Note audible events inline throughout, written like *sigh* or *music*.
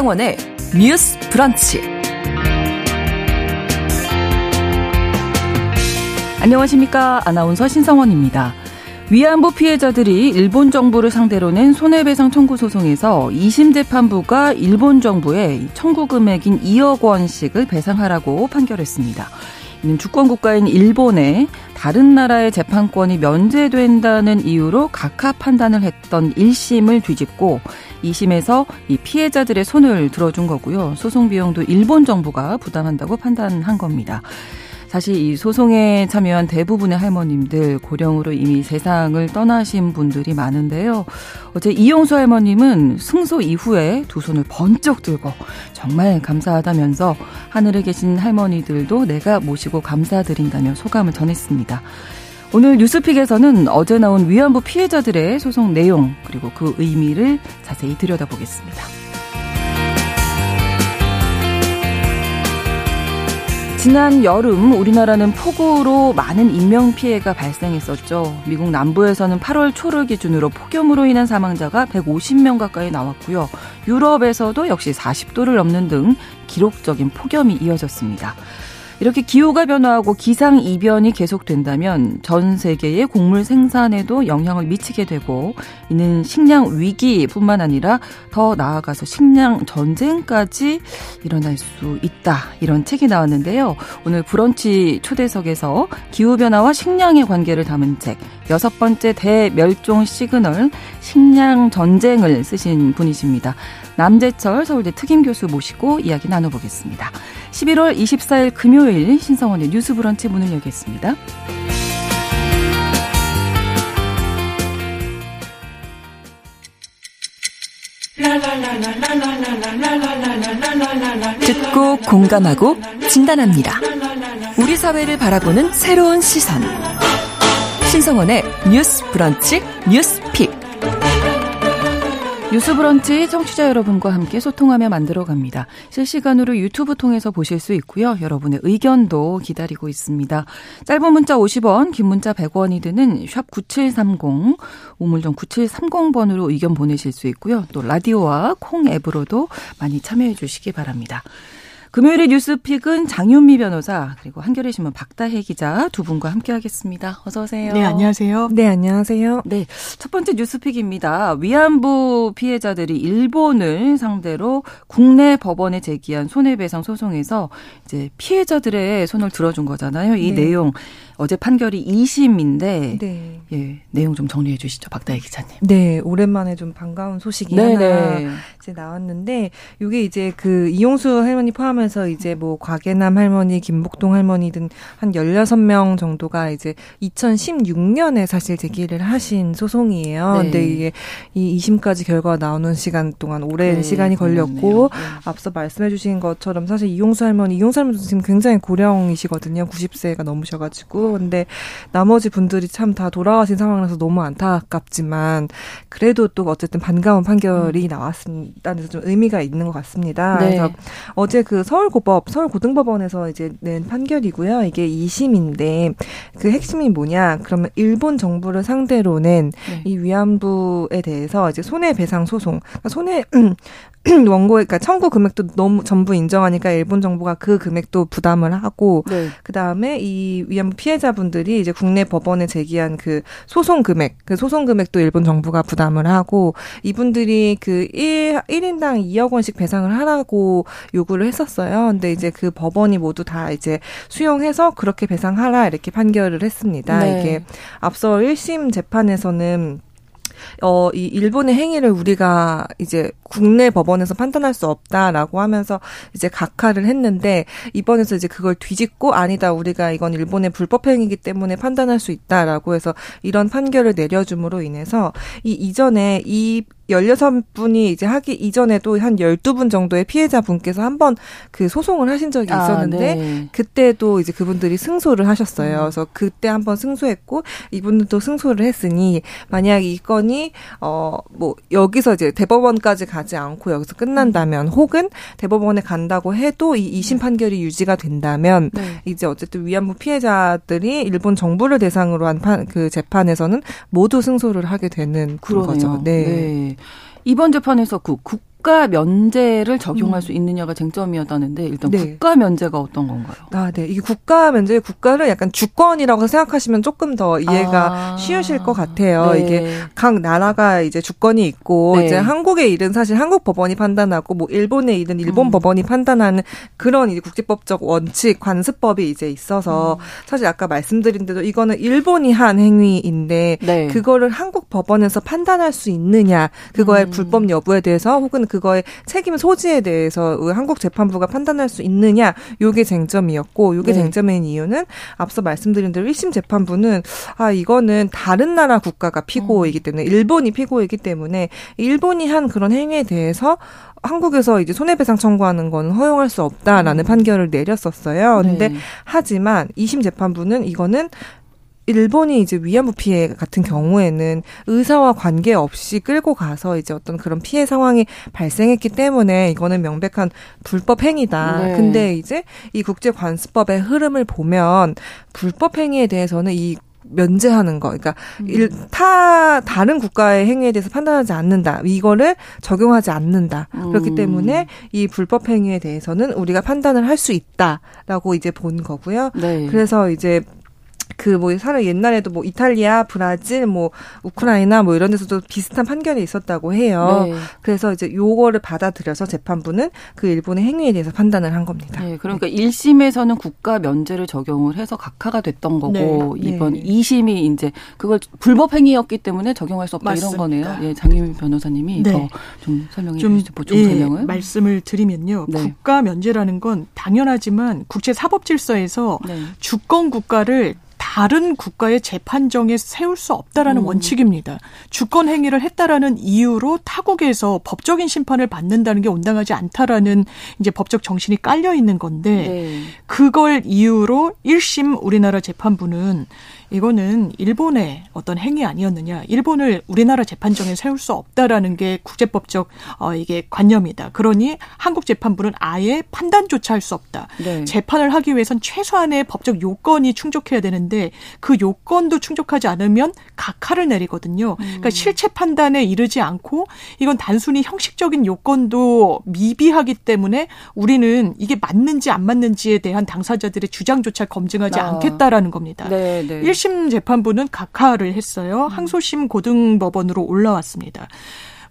신성원의 뉴스 브런치. 안녕하십니까. 아나운서 신성원입니다. 위안부 피해자들이 일본 정부를 상대로 낸 손해배상 청구 소송에서 2심 재판부가 일본 정부에 청구 금액인 2억 원씩을 배상하라고 판결했습니다. 이는 주권 국가인 일본에 다른 나라의 재판권이 면제된다는 이유로 각하 판단을 했던 1심을 뒤집고 2심에서 이 피해자들의 손을 들어준 거고요. 소송 비용도 일본 정부가 부담한다고 판단한 겁니다. 사실 이 소송에 참여한 대부분의 할머님들 고령으로 이미 세상을 떠나신 분들이 많은데요. 어제 이용수 할머님은 승소 이후에 두 손을 번쩍 들고 정말 감사하다면서 하늘에 계신 할머니들도 내가 모시고 감사드린다며 소감을 전했습니다. 오늘 뉴스픽에서는 어제 나온 위안부 피해자들의 소송 내용 그리고 그 의미를 자세히 들여다보겠습니다. 지난 여름 우리나라는 폭우로 많은 인명 피해가 발생했었죠. 미국 남부에서는 8월 초를 기준으로 폭염으로 인한 사망자가 150명 가까이 나왔고요. 유럽에서도 역시 40도를 넘는 등 기록적인 폭염이 이어졌습니다. 이렇게 기후가 변화하고 기상 이변이 계속된다면 전 세계의 곡물 생산에도 영향을 미치게 되고 이는 식량 위기뿐만 아니라 더 나아가서 식량 전쟁까지 일어날 수 있다. 이런 책이 나왔는데요. 오늘 브런치 초대석에서 기후 변화와 식량의 관계를 담은 책 여섯 번째 대멸종 시그널 식량 전쟁을 쓰신 분이십니다. 남재철 서울대 특임 교수 모시고 이야기 나눠보겠습니다. 11월 24일 금요일 신성원의 뉴스 브런치 문을 열겠습니다. 듣고 공감하고 진단합니다. 우리 사회를 바라보는 새로운 시선. 신성원의 뉴스 브런치 뉴스 pick. 뉴스 브런치 청취자 여러분과 함께 소통하며 만들어 갑니다. 실시간으로 유튜브 통해서 보실 수 있고요. 여러분의 의견도 기다리고 있습니다. 짧은 문자 50원, 긴 문자 100원이 드는 sharp 9730, 우물정 9730번으로 의견 보내실 수 있고요. 또 라디오와 콩 앱으로도 많이 참여해 주시기 바랍니다. 금요일의 뉴스픽은 장윤미 변호사 그리고 한겨레 신문 박다혜 기자 두 분과 함께하겠습니다. 어서 오세요. 네 안녕하세요. 네 안녕하세요. 네첫 번째 뉴스픽입니다. 위안부 피해자들이 일본을 상대로 국내 법원에 제기한 손해배상 소송에서 이제 피해자들의 손을 들어준 거잖아요. 이 네. 내용 어제 판결이 2심인데 네. 예, 내용 좀 정리해 주시죠. 박다혜 기자님. 네, 오랜만에 좀 반가운 소식이 네네. 하나 네. 이제 나왔는데 이게 이제 그 이용수 할머니 포함 해서 이제 뭐 곽예남 할머니, 김복동 할머니 등 한 16명 정도가 이제 2016년에 사실 제기를 하신 소송이에요. 네. 근데 이게 이 2심까지 결과가 나오는 시간 동안 오랜 네, 시간이 걸렸고 네. 앞서 말씀해 주신 것처럼 사실 이용수 할머니, 이용수 할머니 지금 굉장히 고령이시거든요. 90세가 넘으셔 가지고 근데 나머지 분들이 참 다 돌아가신 상황이라서 너무 안타깝지만 그래도 또 어쨌든 반가운 판결이 음. 나왔다는 데서 좀 의미가 있는 것 같습니다. 네. 그래서 어제 그 서울고법, 서울고등법원에서 이제 낸 판결이고요. 이게 2심인데 그 핵심이 뭐냐? 그러면 일본 정부를 상대로 낸이 네. 위안부에 대해서 이제 손해배상 소송, 그러니까 손해 *clears throat* *clears throat* 원고 그러니까 청구 금액도 너무 전부 인정하니까 일본 정부가 그 금액도 부담을 하고 네. 그다음에 이 위안부 피해자분들이 이제 국내 법원에 제기한 그 소송 금액 그 소송 금액도 일본 정부가 부담을 하고 이분들이 그 1, 1인당 2억 원씩 배상을 하라고 요구를 했었어요. 근데 이제 그 법원이 모두 다 이제 수용해서 그렇게 배상하라 이렇게 판결을 했습니다. 네. 이게 앞서 1심 재판에서는 어, 이 일본의 행위를 우리가 이제 국내 법원에서 판단할 수 없다라고 하면서 이제 각하를 했는데 이번에서 이제 그걸 뒤집고 아니다 우리가 이건 일본의 불법 행위이기 때문에 판단할 수 있다라고 해서 이런 판결을 내려줌으로 인해서 이 이전에 이 16분이 이제 하기 이전에도 한 12분 정도의 피해자분께서 한번 그 소송을 하신 적이 아, 있었는데 아, 네. 그때도 이제 그분들이 승소를 하셨어요. 음. 그래서 그때 한번 승소했고 이분들도 승소를 했으니 만약 이 건이 어 뭐 여기서 이제 대법원까지 가지 않고 여기서 끝난다면 음. 혹은 대법원에 간다고 해도 이 2심 판결이 유지가 된다면 네. 이제 어쨌든 위안부 피해자들이 일본 정부를 대상으로 한 그 재판에서는 모두 승소를 하게 되는 그러네요. 거죠. 네. 네. 이번 재판에서 그 국, 국가 면제를 적용할 음. 수 있느냐가 쟁점이었다는데 일단 네. 국가 면제가 어떤 건가요? 아, 네. 이게 국가 면제 국가를 약간 주권이라고 생각하시면 조금 더 이해가 아. 쉬우실 것 같아요. 네. 이게 각 나라가 이제 주권이 있고 네. 이제 한국의 일은 사실 한국 법원이 판단하고 뭐 일본의 일은 일본 음. 법원이 판단하는 그런 이제 국제법적 원칙 관습법이 이제 있어서 음. 사실 아까 말씀드린 대로 이거는 일본이 한 행위인데 네. 그거를 한국 법원에서 판단할 수 있느냐 그거의 음. 불법 여부에 대해서 혹은 그거의 책임 소지에 대해서 한국 재판부가 판단할 수 있느냐 요게 쟁점이었고 요게 네. 쟁점인 이유는 앞서 말씀드린 대로 1심 재판부는 아 이거는 다른 나라 국가가 피고이기 음. 때문에 일본이 피고이기 때문에 일본이 한 그런 행위에 대해서 한국에서 이제 손해배상 청구하는 건 허용할 수 없다라는 음. 판결을 내렸었어요. 근데 네. 하지만 2심 재판부는 이거는 일본이 이제 위안부 피해 같은 경우에는 의사와 관계없이 끌고 가서 이제 어떤 그런 피해 상황이 발생했기 때문에 이거는 명백한 불법 행위다. 네. 근데 이제 이 국제 관습법의 흐름을 보면 불법 행위에 대해서는 이 면제하는 거, 그러니까 음. 일, 타 다른 국가의 행위에 대해서 판단하지 않는다. 이거를 적용하지 않는다. 음. 그렇기 때문에 이 불법 행위에 대해서는 우리가 판단을 할 수 있다라고 이제 본 거고요. 네. 그래서 이제 그뭐 사람 옛날에도 뭐 이탈리아, 브라질, 뭐 우크라이나 뭐 이런 데서도 비슷한 판결이 있었다고 해요. 네. 그래서 이제 요거를 받아들여서 재판부는 그 일본의 행위에 대해서 판단을 한 겁니다. 네, 그러니까 네. 1심에서는 국가 면제를 적용을 해서 각하가 됐던 거고 네. 이번 네. 2심이 이제 그걸 불법 행위였기 때문에 적용할 수 없다 맞습니다. 이런 거네요. 예, 장희민 변호사님이 네. 더좀 설명해 주시죠. 보충 예, 설명을. 말씀을 드리면요. 네. 국가 면제라는 건 당연하지만 국제 사법 질서에서 네. 주권 국가를 다른 국가의 재판정에 세울 수 없다라는 음. 원칙입니다. 주권 행위를 했다라는 이유로 타국에서 법적인 심판을 받는다는 게 온당하지 않다라는 이제 법적 정신이 깔려 있는 건데 네. 그걸 이유로 1심 우리나라 재판부는 이거는 일본의 어떤 행위 아니었느냐. 일본을 우리나라 재판정에 세울 수 없다라는 게 국제법적 어 이게 관념이다. 그러니 한국 재판부는 아예 판단조차 할 수 없다. 네. 재판을 하기 위해선 최소한의 법적 요건이 충족해야 되는데 그 요건도 충족하지 않으면 각하를 내리거든요. 그러니까 음. 그러니까 실체 판단에 이르지 않고 이건 단순히 형식적인 요건도 미비하기 때문에 우리는 이게 맞는지 안 맞는지에 대한 당사자들의 주장조차 검증하지 아. 않겠다라는 겁니다. 네, 네. 1심 재판부는 각하를 했어요. 음. 항소심 고등법원으로 올라왔습니다.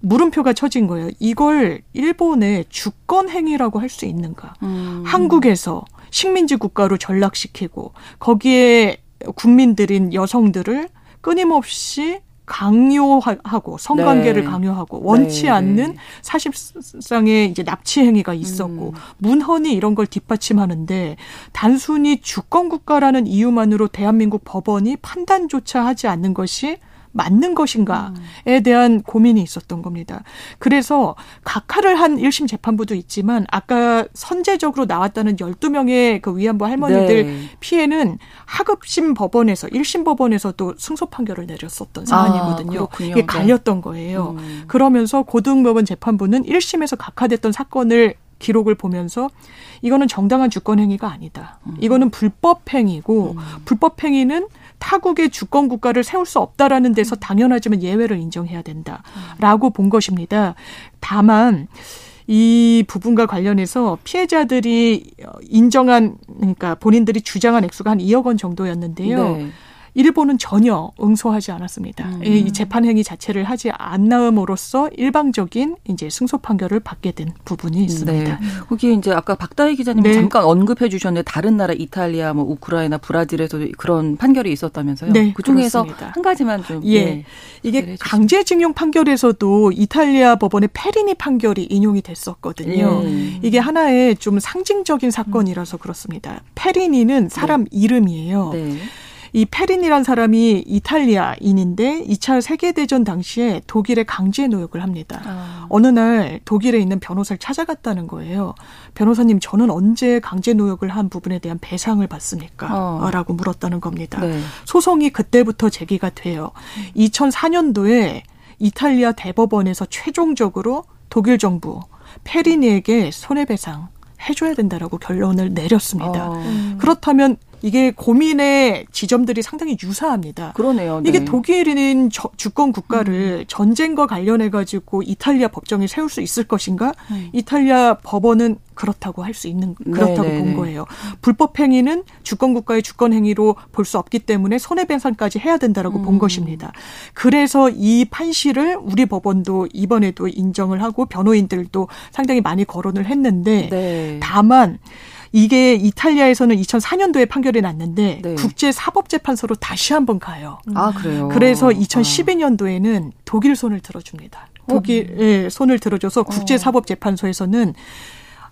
물음표가 쳐진 거예요. 이걸 일본의 주권 행위라고 할 수 있는가? 음. 한국에서 식민지 국가로 전락시키고 거기에 국민들인 여성들을 끊임없이 강요하고 성관계를 네. 강요하고 원치 네. 않는 사실상의 이제 납치 행위가 있었고 음. 문헌이 이런 걸 뒷받침하는데 단순히 주권 국가라는 이유만으로 대한민국 법원이 판단조차 하지 않는 것이 맞는 것인가에 대한 고민이 있었던 겁니다. 그래서 각하를 한 1심 재판부도 있지만 아까 선제적으로 나왔다는 12명의 그 위안부 할머니들 네. 피해는 하급심 법원에서 1심 법원에서도 승소 판결을 내렸었던 사안이거든요. 아, 이게 갈렸던 거예요. 음. 그러면서 고등법원 재판부는 1심에서 각하됐던 사건을 기록을 보면서 이거는 정당한 주권 행위가 아니다. 음. 이거는 불법 행위고 음. 불법 행위는 타국의 주권 국가를 세울 수 없다라는 데서 당연하지만 예외를 인정해야 된다라고 본 것입니다. 다만 이 부분과 관련해서 피해자들이 인정한 그러니까 본인들이 주장한 액수가 한 2억 원 정도였는데요. 네. 일본은 전혀 응소하지 않았습니다. 음. 이 재판 행위 자체를 하지 않음으로써 일방적인 이제 승소 판결을 받게 된 부분이 있습니다. 네. 거기 이제 아까 박다희 기자님 네. 잠깐 언급해 주셨는데 다른 나라 이탈리아, 뭐 우크라이나, 브라질에서도 그런 판결이 있었다면서요? 네, 그 중에서. 한 가지만 좀 예. 예 이게 강제징용 판결에서도 이탈리아 법원의 페리니 판결이 인용이 됐었거든요. 예. 이게 하나의 좀 상징적인 사건이라서 그렇습니다. 페리니는 사람 네. 이름이에요. 네. 이 페린이란 사람이 이탈리아인인데 2차 세계대전 당시에 독일에 강제 노역을 합니다. 아. 어느 날 독일에 있는 변호사를 찾아갔다는 거예요. 변호사님, 저는 언제 강제 노역을 한 부분에 대한 배상을 받습니까? 어. 라고 물었다는 겁니다. 네. 소송이 그때부터 제기가 돼요. 2004년도에 이탈리아 대법원에서 최종적으로 독일 정부 페리니에게 손해배상 해줘야 된다라고 결론을 내렸습니다. 어. 그렇다면 이게 고민의 지점들이 상당히 유사합니다. 그러네요. 네. 이게 독일인 주권 국가를 음. 전쟁과 관련해 가지고 이탈리아 법정에 세울 수 있을 것인가? 음. 이탈리아 법원은 그렇다고 할 수 있는 그렇다고 네네네. 본 네, 네. 거예요. 불법 행위는 주권 국가의 주권 행위로 볼 수 없기 때문에 손해배상까지 해야 된다라고 음. 본 것입니다. 그래서 이 판시를 우리 법원도 이번에도 인정을 하고 변호인들도 상당히 많이 거론을 했는데 네. 다만 이게 이탈리아에서는 2004년도에 판결이 났는데 네. 국제 사법 재판소로 다시 한번 가요. 아 그래요. 그래서 2012년도에는 아. 독일 손을 들어줍니다. 독일 어? 예, 손을 들어줘서 국제사법재판소에서는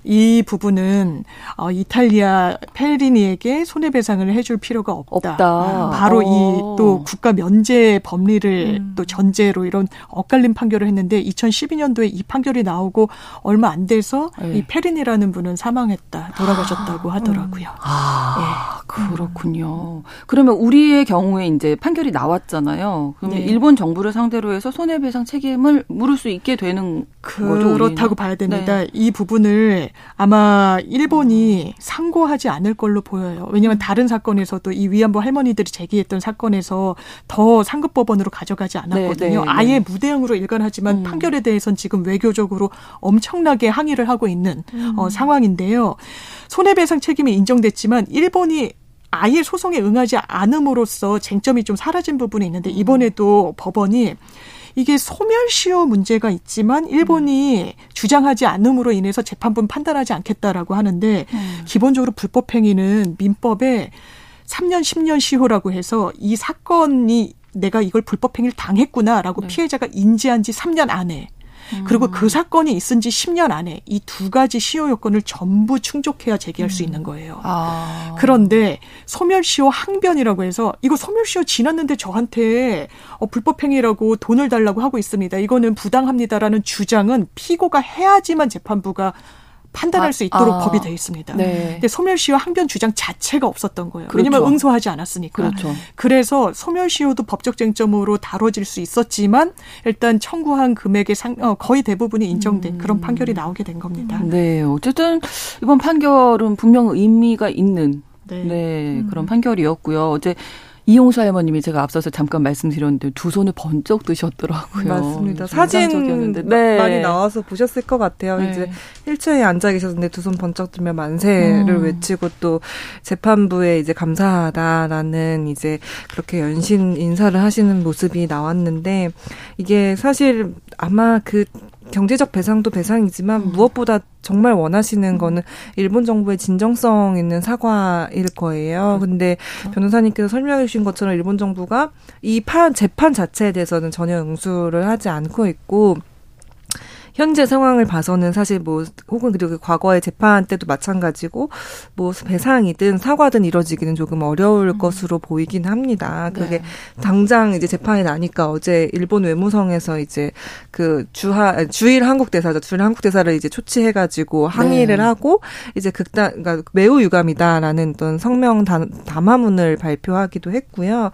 이 부분은 어, 이탈리아 페리니에게 손해배상을 해줄 필요가 없다. 없다. 바로 이 또 국가 면제 법리를 음. 또 전제로 이런 엇갈린 판결을 했는데 2012년도에 이 판결이 나오고 얼마 안 돼서 네. 이 페리니라는 분은 사망했다, 돌아가셨다고 아. 하더라고요. 아, 예. 그렇군요. 그러면 우리의 경우에 이제 판결이 나왔잖아요. 그러면 네. 일본 정부를 상대로 해서 손해배상 책임을 물을 수 있게 되는. 그렇다고 봐야 됩니다. 네. 이 부분을 아마 일본이 상고하지 않을 걸로 보여요. 왜냐하면 다른 사건에서도 이 위안부 할머니들이 제기했던 사건에서 더 상급 법원으로 가져가지 않았거든요. 네, 네, 네. 아예 무대응으로 일관하지만 음. 판결에 대해서는 지금 외교적으로 엄청나게 항의를 하고 있는 어, 음. 어, 상황인데요. 손해배상 책임이 인정됐지만 일본이 아예 소송에 응하지 않음으로써 쟁점이 좀 사라진 부분이 있는데 이번에도 법원이 이게 소멸시효 문제가 있지만 일본이 음. 주장하지 않음으로 인해서 재판부는 판단하지 않겠다라고 하는데 음. 기본적으로 불법 행위는 민법에 3년 10년 시효라고 해서 이 사건이 내가 이걸 불법 행위를 당했구나라고 네. 피해자가 인지한 지 3년 안에 그리고 그 음. 사건이 있은 지 10년 안에 이 두 가지 시효 요건을 전부 충족해야 음. 수 있는 거예요. 아. 그런데 소멸시효 항변이라고 해서 이거 소멸시효 지났는데 저한테 어, 불법행위라고 돈을 달라고 하고 있습니다. 이거는 부당합니다라는 주장은 피고가 해야지만 재판부가 판단할 아, 수 있도록 아, 법이 되어 있습니다. 네. 근데 소멸시효 항변 주장 자체가 없었던 거예요. 그렇죠. 왜냐하면 응소하지 않았으니까. 그렇죠. 그래서 소멸시효도 법적 쟁점으로 다뤄질 수 있었지만 일단 청구한 금액의 상, 어, 거의 대부분이 인정된 음. 그런 판결이 나오게 된 겁니다. 네, 어쨌든 이번 판결은 분명 의미가 있는 네, 네 그런 음. 판결이었고요. 어제 이용수 할머님이 제가 앞서서 잠깐 말씀드렸는데 두 손을 번쩍 드셨더라고요. 맞습니다. 사진 네. 많이 나와서 보셨을 것 같아요. 네. 이제 1초에 앉아 계셨는데 두 손 번쩍 들며 만세를 음. 외치고 또 재판부에 이제 감사하다라는 이제 그렇게 연신 인사를 하시는 모습이 나왔는데 이게 사실 아마 그 경제적 배상도 배상이지만 음. 무엇보다 정말 원하시는 음. 거는 일본 정부의 진정성 있는 사과일 거예요. 그렇죠. 근데 변호사님께서 설명해 주신 것처럼 일본 정부가 이 판 재판 자체에 대해서는 전혀 응수를 하지 않고 있고 현재 상황을 봐서는 사실 뭐 혹은 그리고 과거의 재판 때도 마찬가지고 뭐 배상이든 사과든 이뤄지기는 조금 어려울 음. 것으로 보이긴 합니다. 그게 네. 당장 이제 재판이 나니까 어제 일본 외무성에서 이제 그 주하 주일 한국 대사죠. 주일 한국 대사를 이제 초치해 가지고 항의를 네. 하고 이제 극단 그러니까 매우 유감이다라는 어떤 성명 담화문을 발표하기도 했고요.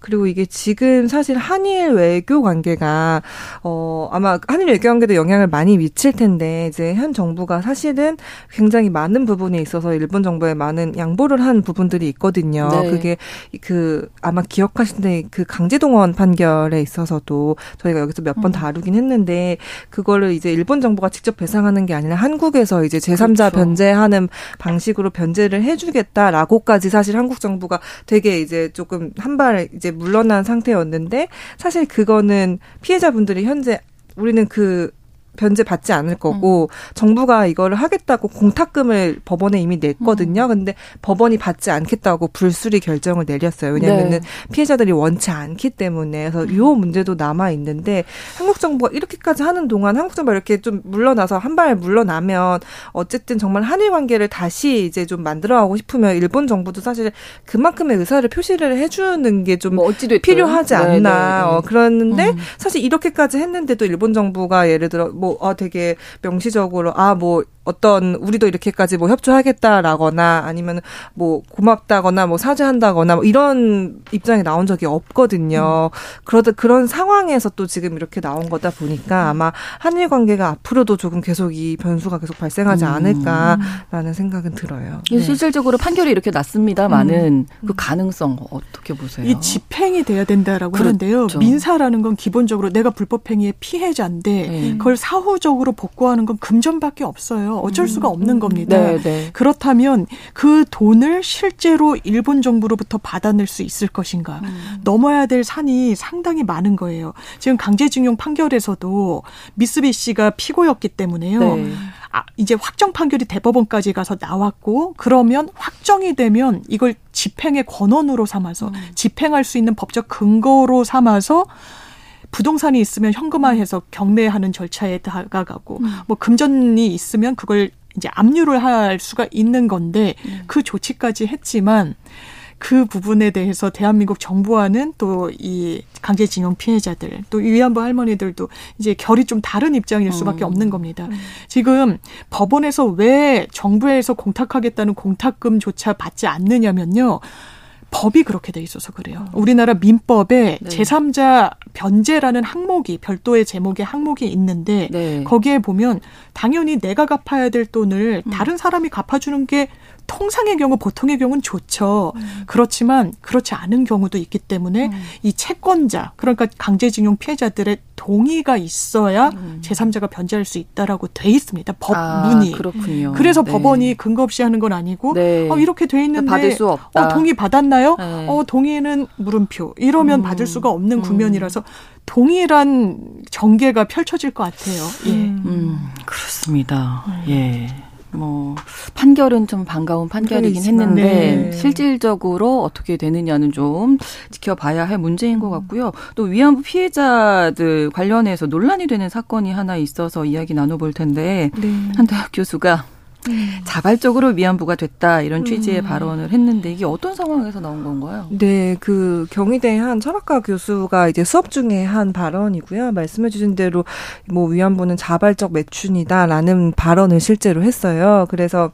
그리고 이게 지금 사실 한일 외교 관계가 어 아마 한일 외교 관계도 영향을 영향을 많이 미칠 텐데 이제 현 정부가 사실은 굉장히 많은 부분에 있어서 일본 정부에 많은 양보를 한 부분들이 있거든요. 네. 그게 그 아마 기억하시는데 그 강제동원 판결에 있어서도 저희가 여기서 몇번 음. 다루긴 했는데 그거를 이제 일본 정부가 직접 배상하는 게 아니라 한국에서 이제 제3자 그렇죠. 변제하는 방식으로 변제를 해주겠다라고까지 사실 한국 정부가 되게 이제 조금 한 발 이제 물러난 상태였는데 사실 그거는 피해자분들이 현재 우리는 그 변제 받지 않을 거고 음. 정부가 이거를 하겠다고 공탁금을 법원에 이미 냈거든요. 음. 근데 법원이 받지 않겠다고 불수리 결정을 내렸어요. 왜냐면은 네. 피해자들이 원치 않기 때문에 그래서 음. 요 문제도 남아 있는데 한국 정부가 이렇게까지 하는 동안 한국 정부가 이렇게 좀 물러나서 한 발 물러나면 어쨌든 정말 한일 관계를 다시 이제 좀 만들어 가고 싶으면 일본 정부도 사실 그만큼의 의사를 표시를 해 주는 게좀 뭐 필요하지 않나. 네, 네, 네. 어, 그러는데 음. 사실 이렇게까지 했는데도 일본 정부가 예를 들어 뭐 뭐, 아, 되게 명시적으로, 아, 뭐, 어떤 우리도 이렇게까지 뭐 협조하겠다라거나 아니면 뭐 고맙다거나 뭐 사죄한다거나 뭐 이런 입장이 나온 적이 없거든요. 음. 그러다 그런 상황에서 또 지금 이렇게 나온 거다 보니까 아마 한일 관계가 앞으로도 조금 계속 이 변수가 계속 발생하지 음. 않을까라는 생각은 들어요. 네. 실질적으로 판결이 이렇게 났습니다만은 음. 그 가능성 어떻게 보세요? 이 집행이 돼야 된다라고 그렇죠. 하는데요. 민사라는 건 기본적으로 내가 불법 행위의 피해자인데 네. 그걸 사후적으로 복구하는 건 금전밖에 없어요. 어쩔 수가 없는 겁니다. 네, 네. 그렇다면 그 돈을 실제로 일본 정부로부터 받아낼 수 있을 것인가? 음. 넘어야 될 산이 상당히 많은 거예요. 지금 강제징용 판결에서도 미쓰비시가 피고였기 때문에요. 네. 아, 이제 확정 판결이 대법원까지 가서 나왔고 그러면 확정이 되면 이걸 집행의 권한으로 삼아서 음. 집행할 수 있는 법적 근거로 삼아서 부동산이 있으면 현금화해서 경매하는 절차에 다가가고 음. 뭐 금전이 있으면 그걸 이제 압류를 할 수가 있는 건데 음. 그 조치까지 했지만 그 부분에 대해서 대한민국 정부와는 또 이 강제징용 피해자들 또 위안부 할머니들도 이제 결이 좀 다른 입장일 수밖에 음. 없는 겁니다. 음. 지금 법원에서 왜 정부에서 공탁하겠다는 공탁금조차 받지 않느냐면요. 법이 그렇게 돼 있어서 그래요. 우리나라 민법에 네. 제3자 변제라는 항목이 별도의 제목의 항목이 있는데 네. 거기에 보면 당연히 내가 갚아야 될 돈을 음. 다른 사람이 갚아주는 게 통상의 경우 보통의 경우는 좋죠. 음. 그렇지만 그렇지 않은 경우도 있기 때문에 음. 이 채권자 그러니까 강제징용 피해자들의 동의가 있어야 음. 제3자가 변제할 수 있다라고 돼 있습니다. 법문이. 아, 그렇군요. 그래서 네. 법원이 근거 없이 하는 건 아니고 네. 어, 이렇게 돼 있는데 받을 수 없다. 어, 동의 받았나요? 네. 어, 동의는 물음표. 이러면 음. 받을 수가 없는 음. 국면이라서 동일한 전개가 펼쳐질 것 같아요. 예. 음, 그렇습니다. 예. 뭐 판결은 좀 반가운 판결이긴 했는데 네. 실질적으로 어떻게 되느냐는 좀 지켜봐야 할 문제인 것 같고요. 또 위안부 피해자들 관련해서 논란이 되는 사건이 하나 있어서 이야기 나눠볼 텐데 네. 한 대학 교수가 음. 자발적으로 위안부가 됐다 이런 취지의 음. 발언을 했는데 이게 어떤 상황에서 나온 건가요? 네, 그 경희대 한 철학과 교수가 이제 수업 중에 한 발언이고요. 말씀해주신 대로 뭐 위안부는 자발적 매춘이다라는 발언을 실제로 했어요. 그래서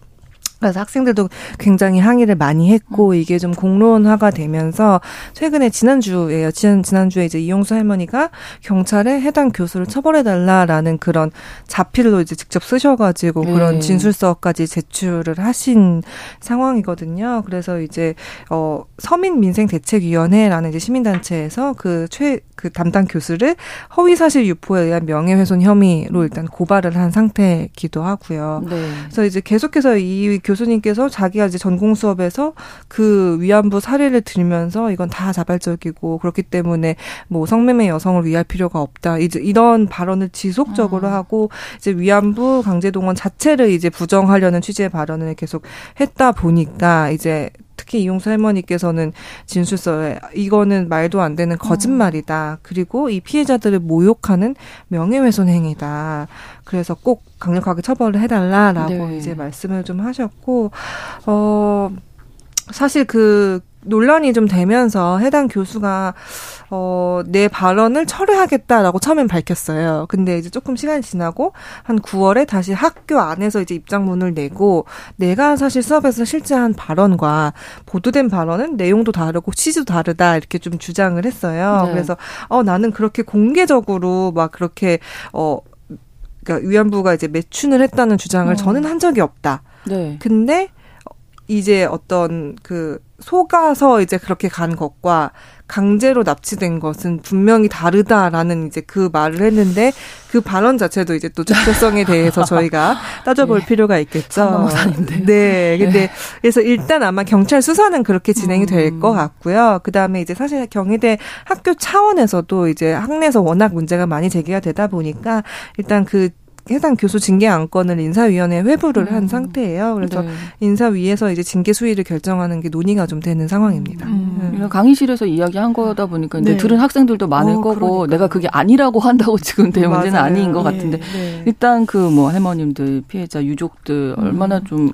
그래서 학생들도 굉장히 항의를 많이 했고 음. 이게 좀 공론화가 되면서 최근에 지난주에요. 지난 지난주에 이제 이용수 할머니가 경찰에 해당 교수를 처벌해 달라라는 그런 자필로 이제 직접 쓰셔 가지고 네. 그런 진술서까지 제출을 하신 상황이거든요. 그래서 이제 어 서민 민생 대책 위원회라는 이제 시민 단체에서 그 최그 담당 교수를 허위 사실 유포에 의한 명예훼손 혐의로 일단 고발을 한 상태이기도 하고요. 네. 그래서 이제 계속해서 이 교, 교수님께서 자기가 이제 전공 수업에서 그 위안부 사례를 들면서 이건 다 자발적이고 그렇기 때문에 뭐 성매매 여성을 위할 필요가 없다. 이제 이런 발언을 지속적으로 음. 하고 이제 위안부 강제동원 자체를 이제 부정하려는 취지의 발언을 계속 했다 보니까 이제 특히 이용수 할머니께서는 진술서에 이거는 말도 안 되는 거짓말이다. 그리고 이 피해자들을 모욕하는 명예훼손 행위다. 그래서 꼭 강력하게 처벌을 해달라라고 네. 이제 말씀을 좀 하셨고, 어, 사실 그 논란이 좀 되면서 해당 교수가 어, 내 발언을 철회하겠다라고 처음엔 밝혔어요. 근데 이제 조금 시간이 지나고 한 9월에 다시 학교 안에서 이제 입장문을 내고 내가 사실 수업에서 실제 한 발언과 보도된 발언은 내용도 다르고 취지도 다르다 이렇게 좀 주장을 했어요. 네. 그래서 어 나는 그렇게 공개적으로 막 그렇게 어 그러니까 위안부가 이제 매춘을 했다는 주장을 음. 저는 한 적이 없다. 네. 근데 이제 어떤 그 속아서 이제 그렇게 간 것과 강제로 납치된 것은 분명히 다르다라는 이제 그 말을 했는데 그 발언 자체도 이제 또 적절성에 대해서 저희가 *laughs* 따져볼 네. 필요가 있겠죠. 네. 근데 네. 그래서 일단 아마 경찰 수사는 그렇게 진행이 될것 음. 같고요. 그 다음에 이제 사실 경희대 학교 차원에서도 이제 학내에서 워낙 문제가 많이 제기가 되다 보니까 일단 그 해당 교수 징계 안건을 인사위원회에 회부를 음. 한 상태예요. 그래서 네. 인사위에서 이제 징계 수위를 결정하는 게 논의가 좀 되는 상황입니다. 음. 음. 강의실에서 이야기한 거다 보니까 네. 들은 학생들도 많을 어, 거고 그러니까요. 내가 그게 아니라고 한다고 지금 될 문제는 아닌 것 같은데 네. 일단 그 뭐 할머님들 피해자 유족들 얼마나 음. 좀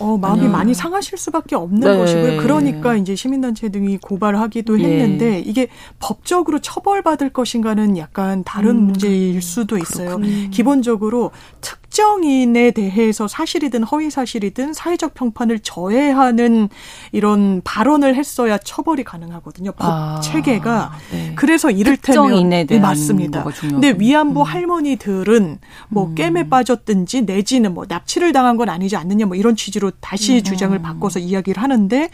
어, 마음이 아니요. 많이 상하실 수밖에 없는 네. 것이고요. 그러니까 이제 시민단체 등이 고발하기도 예. 했는데 예. 이게 법적으로 처벌받을 것인가는 약간 다른 음, 문제일 수도 있어요. 그렇군요. 기본적으로 특 특정인에 대해서 사실이든 허위 사실이든 사회적 평판을 저해하는 이런 발언을 했어야 처벌이 가능하거든요. 법 아, 체계가. 네. 그래서 이를테면 네, 맞습니다. 근데 위안부 음. 할머니들은 뭐 음. 게임에 빠졌든지 내지는 뭐 납치를 당한 건 아니지 않느냐 뭐 이런 취지로 다시 음. 주장을 바꿔서 이야기를 하는데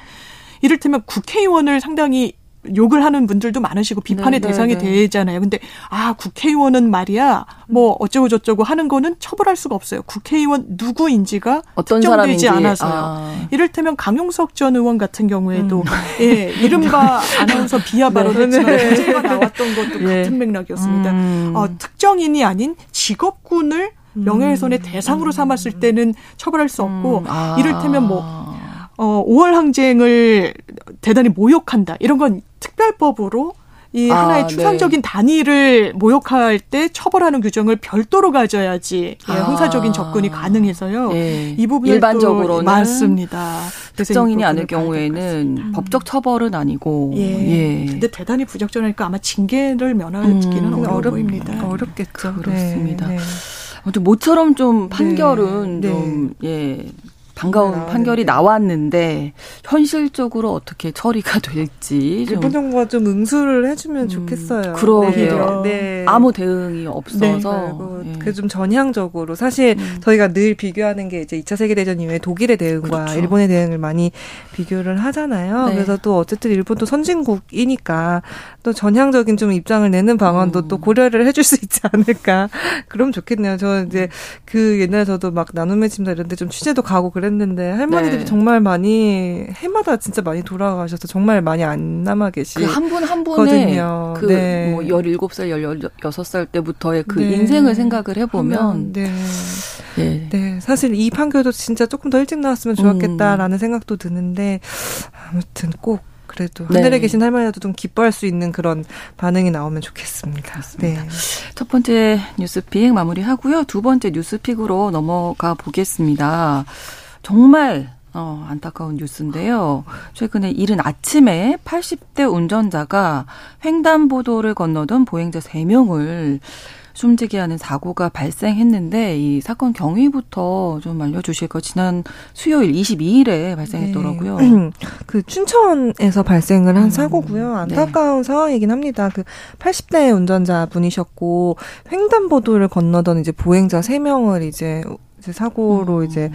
이를테면 국회의원을 상당히 욕을 하는 분들도 많으시고 비판의 네, 네 대상이 네, 되잖아요. 근데 아 국회의원은 말이야 뭐 어쩌고 저쩌고 하는 거는 처벌할 수가 없어요. 국회의원 누구인지가 어떤 특정되지 사람인지. 않아서요. 아. 이를테면 강용석 전 의원 같은 경우에도 음. *laughs* 예 이른바 *laughs* 아나운서 비하 발언했지만 네. 문제가 *laughs* 나왔던 것도 예. 같은 맥락이었습니다. 음. 어, 특정인이 아닌 직업군을 명예훼손의 음. 대상으로 삼았을 때는 처벌할 수 없고 음. 아. 이를테면 뭐 어, 5월 항쟁을 대단히 모욕한다. 이런 건 특별법으로 이 아, 하나의 추상적인 네. 단위를 모욕할 때 처벌하는 규정을 별도로 가져야지 예, 아. 형사적인 접근이 가능해서요. 네. 이 부분 일반적으로는 맞습니다. 특정인이 아닐 경우에는 음. 법적 처벌은 아니고. 예. 예. 근데 대단히 부적절하니까 아마 징계를 면하기는 음, 어려 보입니다. 어렵겠죠. 그렇습니다. 네, 네. 모처럼 좀 판결은 네. 좀 예. 반가운 네, 판결이 나왔는데 현실적으로 어떻게 처리가 *laughs* 될지 일본 정부가 좀 응수를 해주면 음, 좋겠어요. 그러게요. 네. 네. 아무 대응이 없어서 네. 네. 그좀 전향적으로 사실 음. 저희가 늘 비교하는 게 이제 2차 세계 대전 이후에 독일의 대응과 그렇죠. 일본의 대응을 많이 비교를 하잖아요. 네. 그래서 또 어쨌든 일본도 선진국이니까 또 전향적인 좀 입장을 내는 방안도 음. 또 고려를 해줄 수 있지 않을까. *laughs* 그럼 좋겠네요. 저 이제 그 옛날에 저도 막 나눔의 침대 이런 데 좀 취재도 가고 그랬 그랬는데 할머니들이 네. 정말 많이 해마다 진짜 많이 돌아가셔서 정말 많이 안 남아 계시. 그 한 분 한 분의 그 네. 뭐 17살, 16살 때부터의 그 네. 인생을 생각을 해 보면 네. 네. 네. 사실 이 판결도 진짜 조금 더 일찍 나왔으면 좋았겠다라는 음. 생각도 드는데 아무튼 꼭 그래도 네. 하늘에 계신 할머니라도 좀 기뻐할 수 있는 그런 반응이 나오면 좋겠습니다. 네. 첫 번째 뉴스픽 마무리하고요. 두 번째 뉴스픽으로 넘어가 보겠습니다. 정말 어, 안타까운 뉴스인데요. 최근에 이른 아침에 80대 운전자가 횡단보도를 건너던 보행자 3명을 숨지게 하는 사고가 발생했는데 이 사건 경위부터 좀 알려주실까? 지난 수요일 22일에 발생했더라고요. 네. *clears throat* 그 춘천에서 발생을 한 음. 사고고요. 네. 안타까운 네. 상황이긴 합니다. 그 80대 운전자 분이셨고 횡단보도를 건너던 이제 보행자 3명을 이제 사고로 음. 이제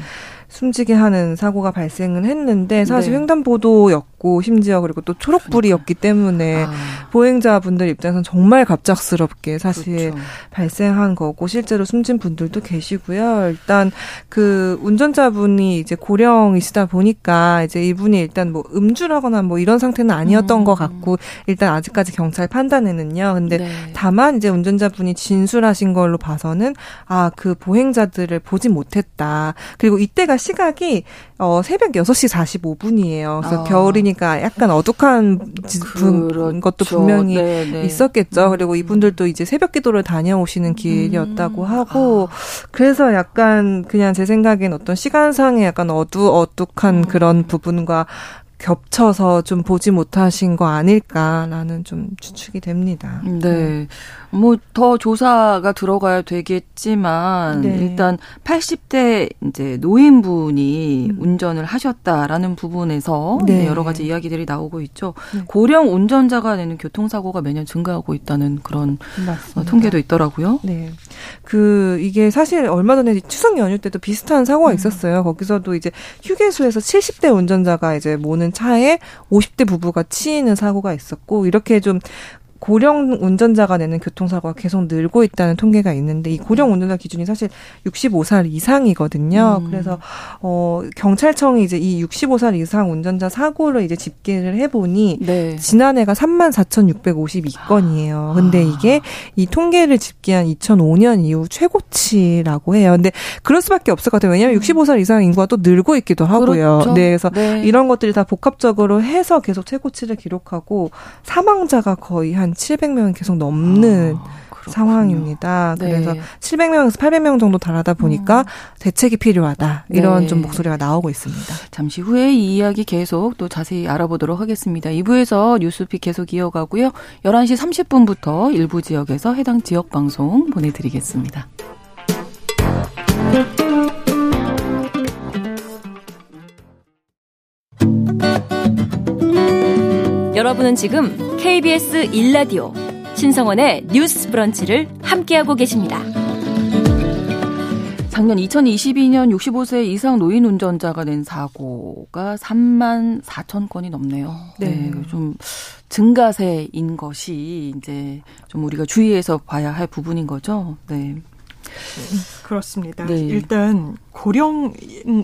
숨지게 하는 사고가 발생을 했는데 사실 네. 횡단보도였고 심지어 그리고 또 초록불이었기 때문에 아. 보행자분들 입장에서는 정말 갑작스럽게 사실 그렇죠. 발생한 거고 실제로 숨진 분들도 계시고요. 일단 그 운전자분이 이제 고령이시다 보니까 이제 이분이 일단 뭐 음주라거나 뭐 이런 상태는 아니었던 음. 것 같고 일단 아직까지 경찰 판단에는요. 근데 네. 다만 이제 운전자분이 진술하신 걸로 봐서는 아 그 보행자들을 보지 못했다. 그리고 이때가 시각이 어 새벽 6시 45분이에요. 그래서 아. 겨울이니까 약간 어둑한 그렇죠. 것도 분명히 네네. 네. 있었겠죠. 그리고 이분들도 이제 새벽 기도를 다녀오시는 길이었다고 음. 하고 아. 그래서 약간 그냥 제 생각엔 어떤 시간상의 약간 어두 어둑한 음. 그런 부분과 겹쳐서 좀 보지 못하신 거 아닐까라는 좀 추측이 됩니다. 네. 뭐 더 조사가 들어가야 되겠지만 네. 일단 80대 이제 노인분이 음. 운전을 하셨다라는 부분에서 네. 여러 가지 이야기들이 나오고 있죠. 네. 고령 운전자가 내는 교통사고가 매년 증가하고 있다는 그런 맞습니다. 통계도 있더라고요. 네. 그 이게 사실 얼마 전에 추석 연휴 때도 비슷한 사고가 음. 있었어요. 거기서도 이제 휴게소에서 70대 운전자가 이제 모는 차에 50대 부부가 치이는 사고가 있었고 이렇게 좀 고령 운전자가 내는 교통사고가 계속 늘고 있다는 통계가 있는데 이 고령 운전자 기준이 사실 65살 이상이거든요. 음. 그래서 어 경찰청이 이제 이 65살 이상 운전자 사고를 이제 집계를 해 보니 네. 지난해가 34,652건이에요. 근데 아. 이게 이 통계를 집계한 2005년 이후 최고치라고 해요. 근데 그럴 수밖에 없을 것 같아요. 왜냐하면 65살 이상 인구가 또 늘고 있기도 하고요. 그렇죠. 네, 그래서 네. 이런 것들이 다 복합적으로 해서 계속 최고치를 기록하고 사망자가 거의 한 700명이 계속 넘는 아. 상황입니다. 네. 그래서 700명에서 800명 정도 달하다 보니까 음. 대책이 필요하다. 이런 네. 좀 목소리가 나오고 있습니다. 잠시 후에 이 이야기 계속 또 자세히 알아보도록 하겠습니다. 2부에서 뉴스픽 계속 이어가고요. 11시 30분부터 일부 지역에서 해당 지역 방송 보내드리겠습니다. 여러분은 지금 KBS 1라디오 신성원의 뉴스 브런치를 함께하고 계십니다. 작년 2022년 65세 이상 노인 운전자가 낸 사고가 3만 4천 건이 넘네요. 네. 네. 좀 증가세인 것이 이제 좀 우리가 주의해서 봐야 할 부분인 거죠. 네. 그렇습니다. 네. 일단 고령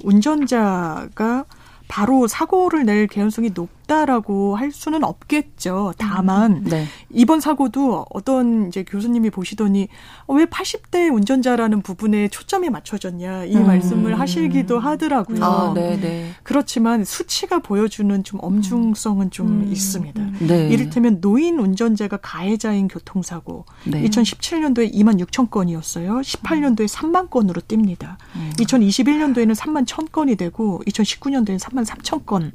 운전자가 바로 사고를 낼 개연성이 높 다라고 할 수는 없겠죠. 다만 음, 네. 이번 사고도 어떤 이제 교수님이 보시더니 어, 왜 80대 운전자라는 부분에 초점이 맞춰졌냐 이 음. 말씀을 하시기도 하더라고요. 아, 네, 네. 그렇지만 수치가 보여주는 좀 엄중성은 좀 음. 있습니다. 네. 이를테면 노인 운전자가 가해자인 교통사고 2017년도에 2만 6천 건이었어요. 18년도에 3만 건으로 뜁니다. 2021년도에는 3만 1천 건이 되고 2019년도에는 3만 3천 건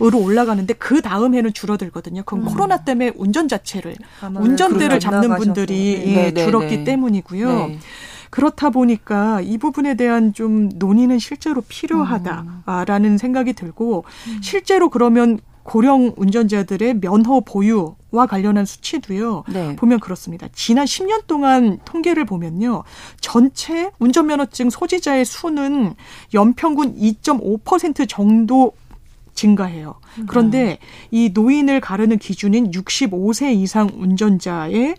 으로 올라가는데 그 다음 해는 줄어들거든요. 그건 음. 코로나 때문에 운전 자체를 운전대를 잡는 분들이 네. 예, 네, 줄었기 네. 때문이고요. 네. 그렇다 보니까 이 부분에 대한 좀 논의는 실제로 필요하다라는 음. 생각이 들고 음. 실제로 그러면 고령 운전자들의 면허 보유와 관련한 수치도요. 네. 보면 그렇습니다. 지난 10년 동안 통계를 보면요. 전체 운전면허증 소지자의 수는 연평균 2.5% 정도 증가해요. 그런데 이 노인을 가르는 기준인 65세 이상 운전자의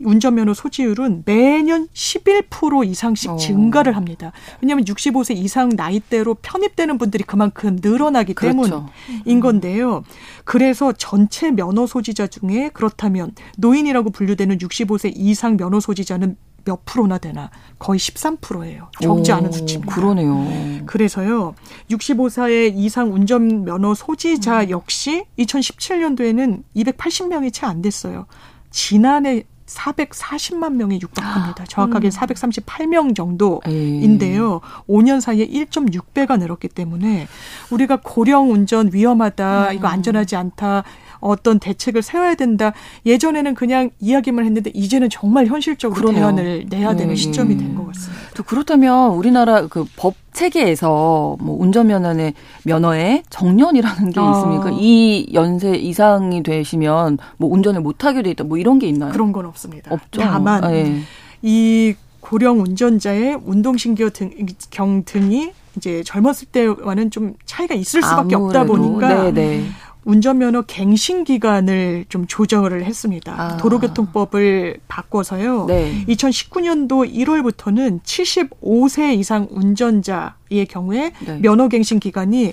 운전면허 소지율은 매년 11% 이상씩 어. 증가를 합니다. 왜냐하면 65세 이상 나이대로 편입되는 분들이 그만큼 늘어나기 그렇죠. 때문인 건데요. 그래서 전체 면허 소지자 중에 그렇다면 노인이라고 분류되는 65세 이상 면허 소지자는 몇 프로나 되나 거의 13%예요. 적지 오, 않은 수치입니다. 그러네요. 그래서요. 65세 이상 운전 면허 소지자 음. 역시 2017년도에는 280명이 채 안 됐어요. 지난해 440만 명에 육박합니다. 정확하게 음. 438명 정도인데요. 에이. 5년 사이에 1.6배가 늘었기 때문에 우리가 고령 운전 위험하다, 음. 이거 안전하지 않다, 어떤 대책을 세워야 된다. 예전에는 그냥 이야기만 했는데 이제는 정말 현실적으로 그러네요. 대안을 내야 되는 네. 시점이 된 것 같습니다. 또 그렇다면 우리나라 그 법 체계에서 뭐 운전면허의 면허에 정년이라는 게 아. 있습니까? 이 연세 이상이 되시면 뭐 운전을 못 하게 돼 있다. 뭐 이런 게 있나요? 그런 건 없습니다. 없죠. 다만 아, 네. 이 고령 운전자의 운동신경경 등이 이제 젊었을 때와는 좀 차이가 있을 수밖에 아무래도. 없다 보니까 네네. 네. 운전면허 갱신 기간을 좀 조정을 했습니다. 아. 도로교통법을 바꿔서요. 네. 2019년도 1월부터는 75세 이상 운전자의 경우에 네. 면허 갱신 기간이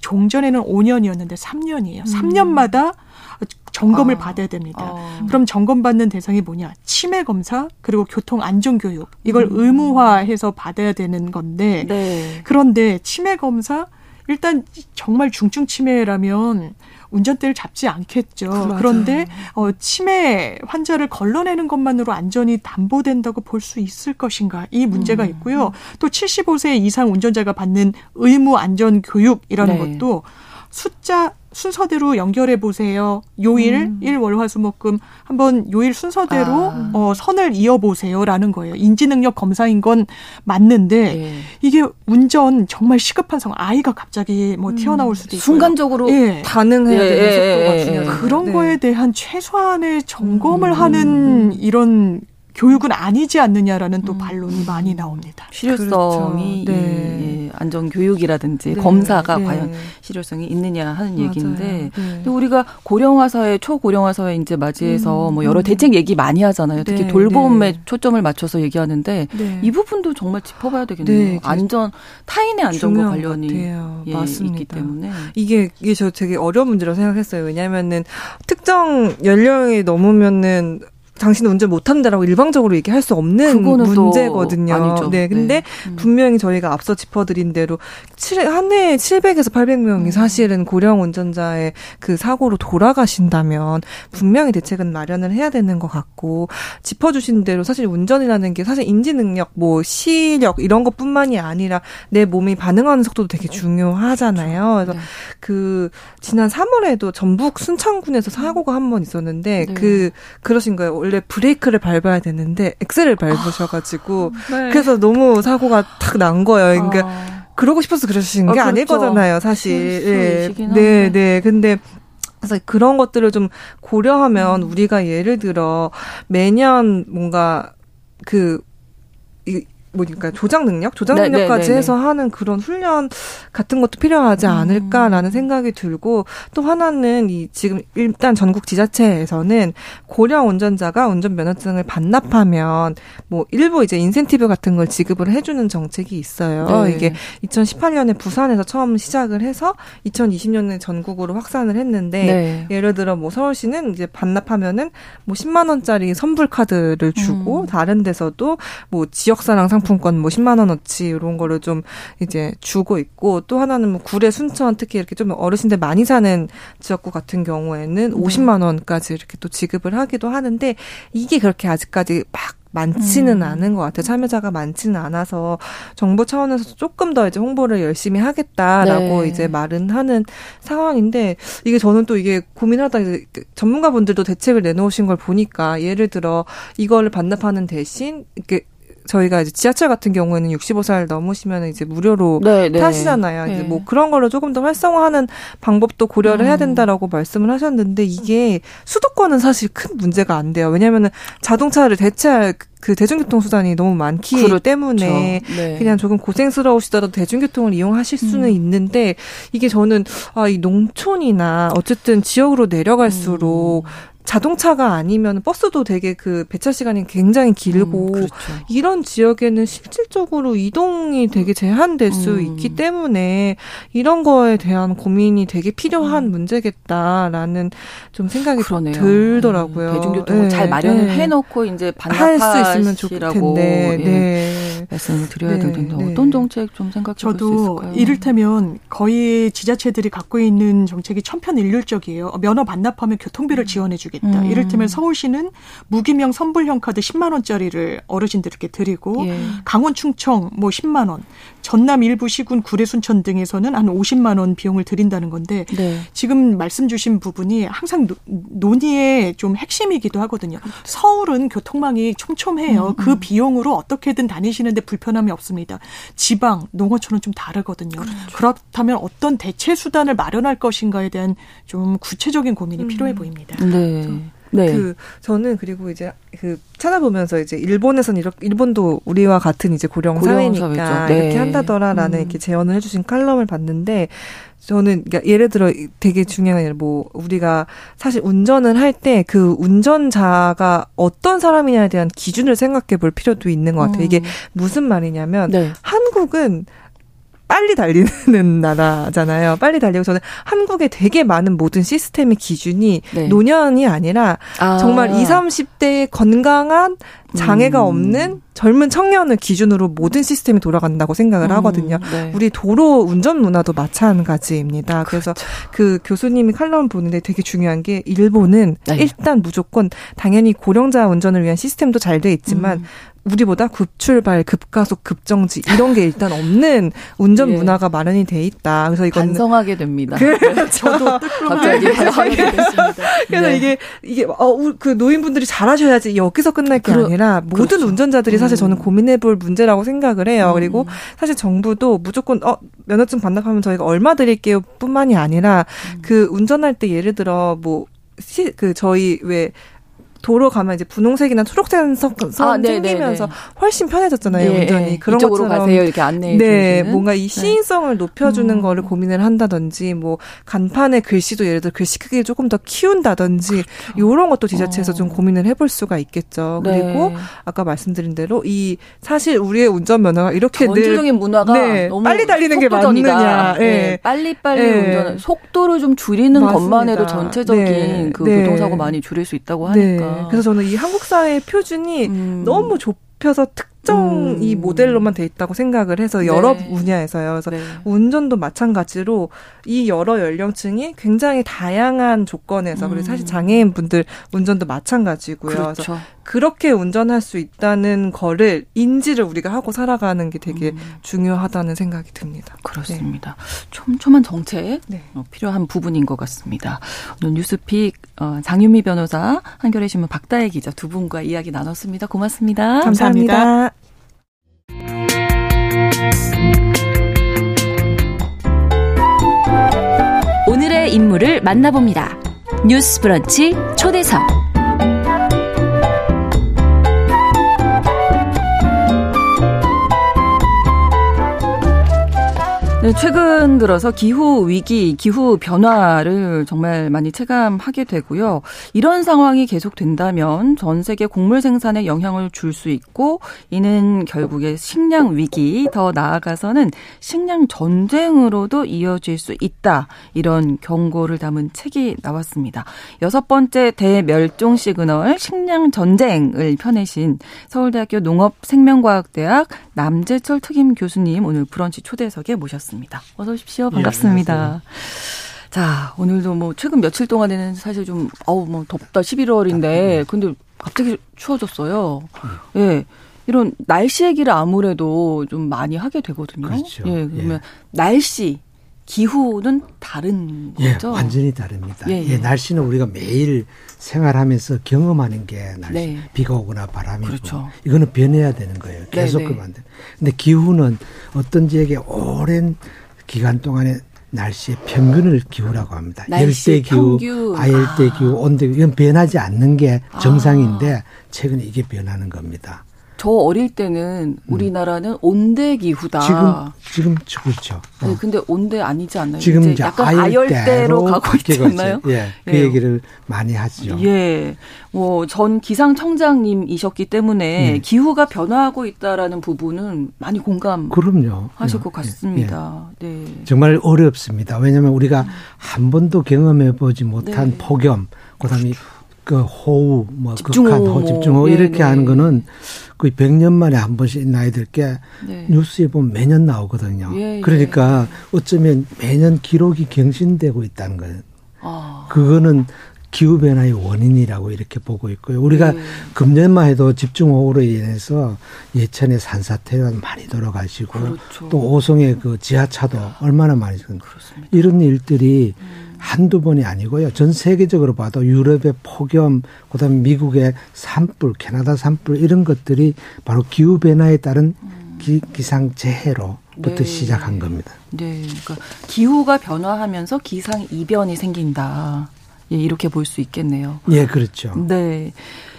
종전에는 5년이었는데 3년이에요. 음. 3년마다 점검을 아. 받아야 됩니다. 아. 그럼 점검받는 대상이 뭐냐? 치매 검사 그리고 교통 안전 교육 이걸 음. 의무화해서 받아야 되는 건데 네. 그런데 치매 검사 일단 정말 중증 치매라면 운전대를 잡지 않겠죠. 맞아요. 그런데 어, 치매 환자를 걸러내는 것만으로 안전이 담보된다고 볼 수 있을 것인가 이 문제가 음. 있고요. 또 75세 이상 운전자가 받는 의무 안전 교육 이라는 네. 것도 숫자 순서대로 연결해 보세요. 요일 음. 일 월 화 수 목 금 한번 요일 순서대로 아. 어, 선을 이어 보세요라는 거예요. 인지 능력 검사인 건 맞는데 예. 이게 운전 정말 시급한 상황 아이가 갑자기 뭐 음. 튀어나올 수도 있고 순간적으로 예. 반응해야 예. 되는 속도가 예. 중요해요. 그런 네. 거에 대한 최소한의 점검을 음. 하는 이런 교육은 아니지 않느냐라는 또 음. 반론이 많이 나옵니다. 실효성이 그렇죠. 네. 예, 안전 교육이라든지 네. 검사가 네. 과연 실효성이 있느냐 하는 맞아요. 얘기인데 네. 근데 우리가 고령화 사회 초고령화 사회 이제 맞이해서 음. 뭐 여러 음. 대책 얘기 많이 하잖아요. 특히 네. 돌봄에 네. 초점을 맞춰서 얘기하는데 이 부분도 정말 짚어봐야 되겠네요. 안전 타인의 안전과 관련이 예, 맞습니다. 있기 때문에 이게 이게 저 되게 어려운 문제라고 생각했어요. 왜냐하면은 특정 연령이 넘으면은 당신은 운전 못한다라고 일방적으로 얘기할 수 없는 문제거든요. 아니죠. 네, 근데 네. 음. 분명히 저희가 앞서 짚어드린 대로 한 해에 700에서 800명이 음. 사실은 고령 운전자의 그 사고로 돌아가신다면 분명히 대책은 마련을 해야 되는 것 같고 짚어주신 대로 사실 운전이라는 게 사실 인지 능력, 뭐 시력 이런 것뿐만이 아니라 내 몸이 반응하는 속도도 되게 중요하잖아요. 그래서 네. 그 지난 3월에도 전북 순창군에서 사고가 한 번 있었는데 네. 그 그러신 거예요. 원래 브레이크를 밟아야 되는데 엑셀을 밟으셔가지고 아, 네. 그래서 너무 사고가 탁 난 거예요. 그러니까 아. 그러고 싶어서 그러신 게 아, 아닐 그렇죠. 거잖아요, 사실. 네, 네, 네. 근데 그래서 그런 것들을 좀 고려하면 음. 우리가 예를 들어 매년 뭔가 그, 이, 뭐니까 조작 능력, 조작 네, 능력까지 네, 네, 해서 하는 그런 훈련 같은 것도 필요하지 음. 않을까라는 생각이 들고 또 하나는 이 지금 일단 전국 지자체에서는 고령 운전자가 운전 면허증을 반납하면 뭐 일부 이제 인센티브 같은 걸 지급을 해주는 정책이 있어요. 네. 이게 2018년에 부산에서 처음 시작을 해서 2020년에 전국으로 확산을 했는데 네. 예를 들어 뭐 서울시는 이제 반납하면은 뭐 10만 원짜리 선불 카드를 주고 음. 다른 데서도 뭐 지역사랑 상 상품권 뭐 10만 원어치 이런 거를 좀 이제 주고 있고 또 하나는 뭐 구례 순천 특히 이렇게 좀 어르신들 많이 사는 지역구 같은 경우에는 네. 50만 원까지 이렇게 또 지급을 하기도 하는데 이게 그렇게 아직까지 막 많지는 음. 않은 것 같아요. 참여자가 많지는 않아서 정부 차원에서 조금 더 이제 홍보를 열심히 하겠다라고 네. 이제 말은 하는 상황인데 이게 저는 또 이게 고민하다 이제 전문가분들도 대책을 내놓으신 걸 보니까 예를 들어 이거를 반납하는 대신 이렇게 저희가 이제 지하철 같은 경우에는 65살 넘으시면 이제 무료로 네, 네. 타시잖아요. 네. 이제 뭐 그런 걸로 조금 더 활성화하는 방법도 고려를 음. 해야 된다라고 말씀을 하셨는데 이게 수도권은 사실 큰 문제가 안 돼요. 왜냐하면은 자동차를 대체할 그 대중교통 수단이 너무 많기 그렇죠. 때문에 네. 그냥 조금 고생스러우시더라도 대중교통을 이용하실 수는 음. 있는데 이게 저는 아 이 농촌이나 어쨌든 지역으로 내려갈수록 음. 자동차가 아니면 버스도 되게 그 배차 시간이 굉장히 길고 음, 그렇죠. 이런 지역에는 실질적으로 이동이 되게 제한될 수 음. 있기 때문에 이런 거에 대한 고민이 되게 필요한 음. 문제겠다라는 좀 생각이 그러네요. 들더라고요. 음, 대중교통을 네, 잘 마련을 네. 해놓고 이제 반납할 수 있으면 좋을 텐데 예, 네. 말씀을 드려야 네, 될 텐데 네. 어떤 정책 좀 생각해 볼 수 있을까요? 이를테면 거의 지자체들이 갖고 있는 정책이 천편일률적이에요. 면허 반납하면 교통비를 지원해 주겠 다. 있다. 음. 이를테면 서울시는 무기명 선불형 카드 10만 원짜리를 어르신들께 드리고 예. 강원 충청 뭐 10만 원, 전남 일부 시군 구례 순천 등에서는 한 50만 원 비용을 드린다는 건데 네. 지금 말씀 주신 부분이 항상 논의의 좀 핵심이기도 하거든요. 서울은 교통망이 촘촘해요. 음, 그 음. 비용으로 어떻게든 다니시는데 불편함이 없습니다. 지방, 농어촌은 좀 다르거든요. 그렇죠. 그렇다면 어떤 대체 수단을 마련할 것인가에 대한 좀 구체적인 고민이 음. 필요해 보입니다. 네. 네. 그 저는 그리고 이제 그 찾아보면서 이제 일본에선 이렇게 일본도 우리와 같은 이제 고령, 고령 사회니까 네. 이렇게 한다더라라는 음. 이렇게 제언을 해주신 칼럼을 봤는데 저는 그러니까 예를 들어 되게 중요한 예뭐 우리가 사실 운전을 할 때 그 운전자가 어떤 사람이냐에 대한 기준을 생각해 볼 필요도 있는 것 같아요. 음. 이게 무슨 말이냐면 네. 한국은 빨리 달리는 *laughs* 나라잖아요. 빨리 달리고 저는 한국의 되게 많은 모든 시스템의 기준이 네. 노년이 아니라 아. 정말 20, 30대의 건강한 장애가 음. 없는 젊은 청년을 기준으로 모든 시스템이 돌아간다고 생각을 음, 하거든요. 네. 우리 도로 운전 문화도 마찬가지입니다. 그렇죠. 그래서 그 교수님이 칼럼 보는데 되게 중요한 게 일본은 네. 일단 무조건 당연히 고령자 운전을 위한 시스템도 잘 돼 있지만 음. 우리보다 급출발, 급가속, 급정지 이런 게 일단 없는 운전 예. 문화가 마련이 돼 있다. 그래서 이건 반성하게 됩니다. 그렇죠. 저도 갑자기 반성하게 됐습니다. 그래서 네. 이게 이게 어그 노인분들이 잘하셔야지 여기서 끝날 게 그러, 아니라 모든 그렇죠. 운전자들이 사실 저는 음. 고민해볼 문제라고 생각을 해요. 음. 그리고 사실 정부도 무조건 어 면허증 반납하면 저희가 얼마 드릴게요뿐만이 아니라 음. 그 운전할 때 예를 들어 뭐 시, 그 저희 왜 도로 가면 이제 분홍색이나 초록색 선 아, 생기면서 훨씬 편해졌잖아요 네, 운전이 그런 것처럼 가세요 이렇게 안내 네 뭔가 이 네. 시인성을 네. 높여주는 음. 거를 고민을 한다든지 뭐 간판의 글씨도 예를 들어 글씨 크기를 조금 더 키운다든지 그렇죠. 이런 것도 지자체에서 어. 좀 고민을 해볼 수가 있겠죠 네. 그리고 아까 말씀드린 대로 이 사실 우리의 운전 면허가 이렇게 전체적인 문화가 네, 빨리 달리는 게 맞느냐 네. 빨리 빨리 운전 속도를 좀 줄이는 맞습니다. 것만 해도 전체적인 그 교통사고 많이 줄일 수 있다고 하니까 그래서 저는 이 한국 사회의 표준이 음. 너무 좁혀서 특정 음. 이 모델로만 돼 있다고 생각을 해서 여러 네. 분야에서요. 그래서 네. 운전도 마찬가지로 이 여러 연령층이 굉장히 다양한 조건에서 음. 그리고 사실 장애인 분들 운전도 마찬가지고요. 그렇죠. 그래서 그렇게 운전할 수 있다는 거를 인지를 우리가 하고 살아가는 게 되게 음. 중요하다는 생각이 듭니다. 그렇습니다. 네. 촘촘한 정책 네. 어, 필요한 부분인 것 같습니다. 오늘 뉴스픽 어, 장윤미 변호사, 한겨레 신문 박다혜 기자 두 분과 이야기 나눴습니다. 고맙습니다. 감사합니다. 감사합니다. 오늘의 인물을 만나봅니다. 뉴스 브런치 초대석. 네, 최근 들어서 기후 위기, 기후 변화를 정말 많이 체감하게 되고요. 이런 상황이 계속된다면 전 세계 곡물 생산에 영향을 줄 수 있고 이는 결국에 식량 위기, 더 나아가서는 식량 전쟁으로도 이어질 수 있다. 이런 경고를 담은 책이 나왔습니다. 여섯 번째 대멸종 시그널 식량 전쟁을 펴내신 서울대학교 농업생명과학대학 남재철 특임 교수님 오늘 브런치 초대석에 모셨습니다. 나왔습니다. 어서 오십시오. 예, 반갑습니다. 예, 자, 오늘도 뭐 최근 며칠 동안에는 사실 좀 어우 뭐 덥다 11월인데 근데 갑자기 추워졌어요. 음. 예. 이런 날씨 얘기를 아무래도 좀 많이 하게 되거든요. 그렇죠. 예, 그러면 예. 날씨 기후는 다른 예, 거죠? 완전히 다릅니다. 예, 예. 예, 날씨는 우리가 매일 생활하면서 경험하는 게 날씨. 네. 비가 오거나 바람이 그렇죠. 고 이거는 변해야 되는 거예요. 네, 계속 네, 그러면 돼. 근데 기후는 어떤 지역에 오랜 기간 동안에 날씨의 평균을 기후라고 합니다. 열대 기후, 아열대 기후, 온대 기후 이건 변하지 않는 게 아. 정상인데 아. 최근에 이게 변하는 겁니다. 저 어릴 때는 음. 우리나라는 온대 기후다. 지금 지금 그렇죠. 어. 네, 근데 온대 아니지 않나요? 지금 이제 약간 아열대로 가고 있지 않나요? 예, 그 예. 얘기를 많이 하죠. 예, 뭐 전 기상청장님이셨기 때문에 음. 기후가 변화하고 있다라는 부분은 많이 공감. 그럼요. 하실 것 예, 같습니다. 예. 네. 정말 어렵습니다. 왜냐하면 우리가 음. 한 번도 경험해 보지 못한 네. 폭염, 그다음에 그 호우, 뭐 극한 호우, 집중호우 네, 이렇게 네. 하는 거는 거의 100년 만에 한 번씩 나이 들게 네. 뉴스에 보면 매년 나오거든요. 예, 예. 그러니까 어쩌면 매년 기록이 경신되고 있다는 거예요. 아. 그거는 기후변화의 원인이라고 이렇게 보고 있고요. 우리가 네. 금년만 해도 집중호우로 인해서 예천의 산사태가 많이 돌아가시고 그렇죠. 또 오송의 그 지하차도 얼마나 많이 그렇습니다. 이런 일들이 음. 한두 번이 아니고요. 전 세계적으로 봐도 유럽의 폭염, 그다음에 미국의 산불, 캐나다 산불 이런 것들이 바로 기후 변화에 따른 기, 기상 재해로 부터 네. 시작한 겁니다. 네, 그러니까 기후가 변화하면서 기상 이변이 생긴다. 예, 이렇게 볼 수 있겠네요. 예, 그렇죠. 네.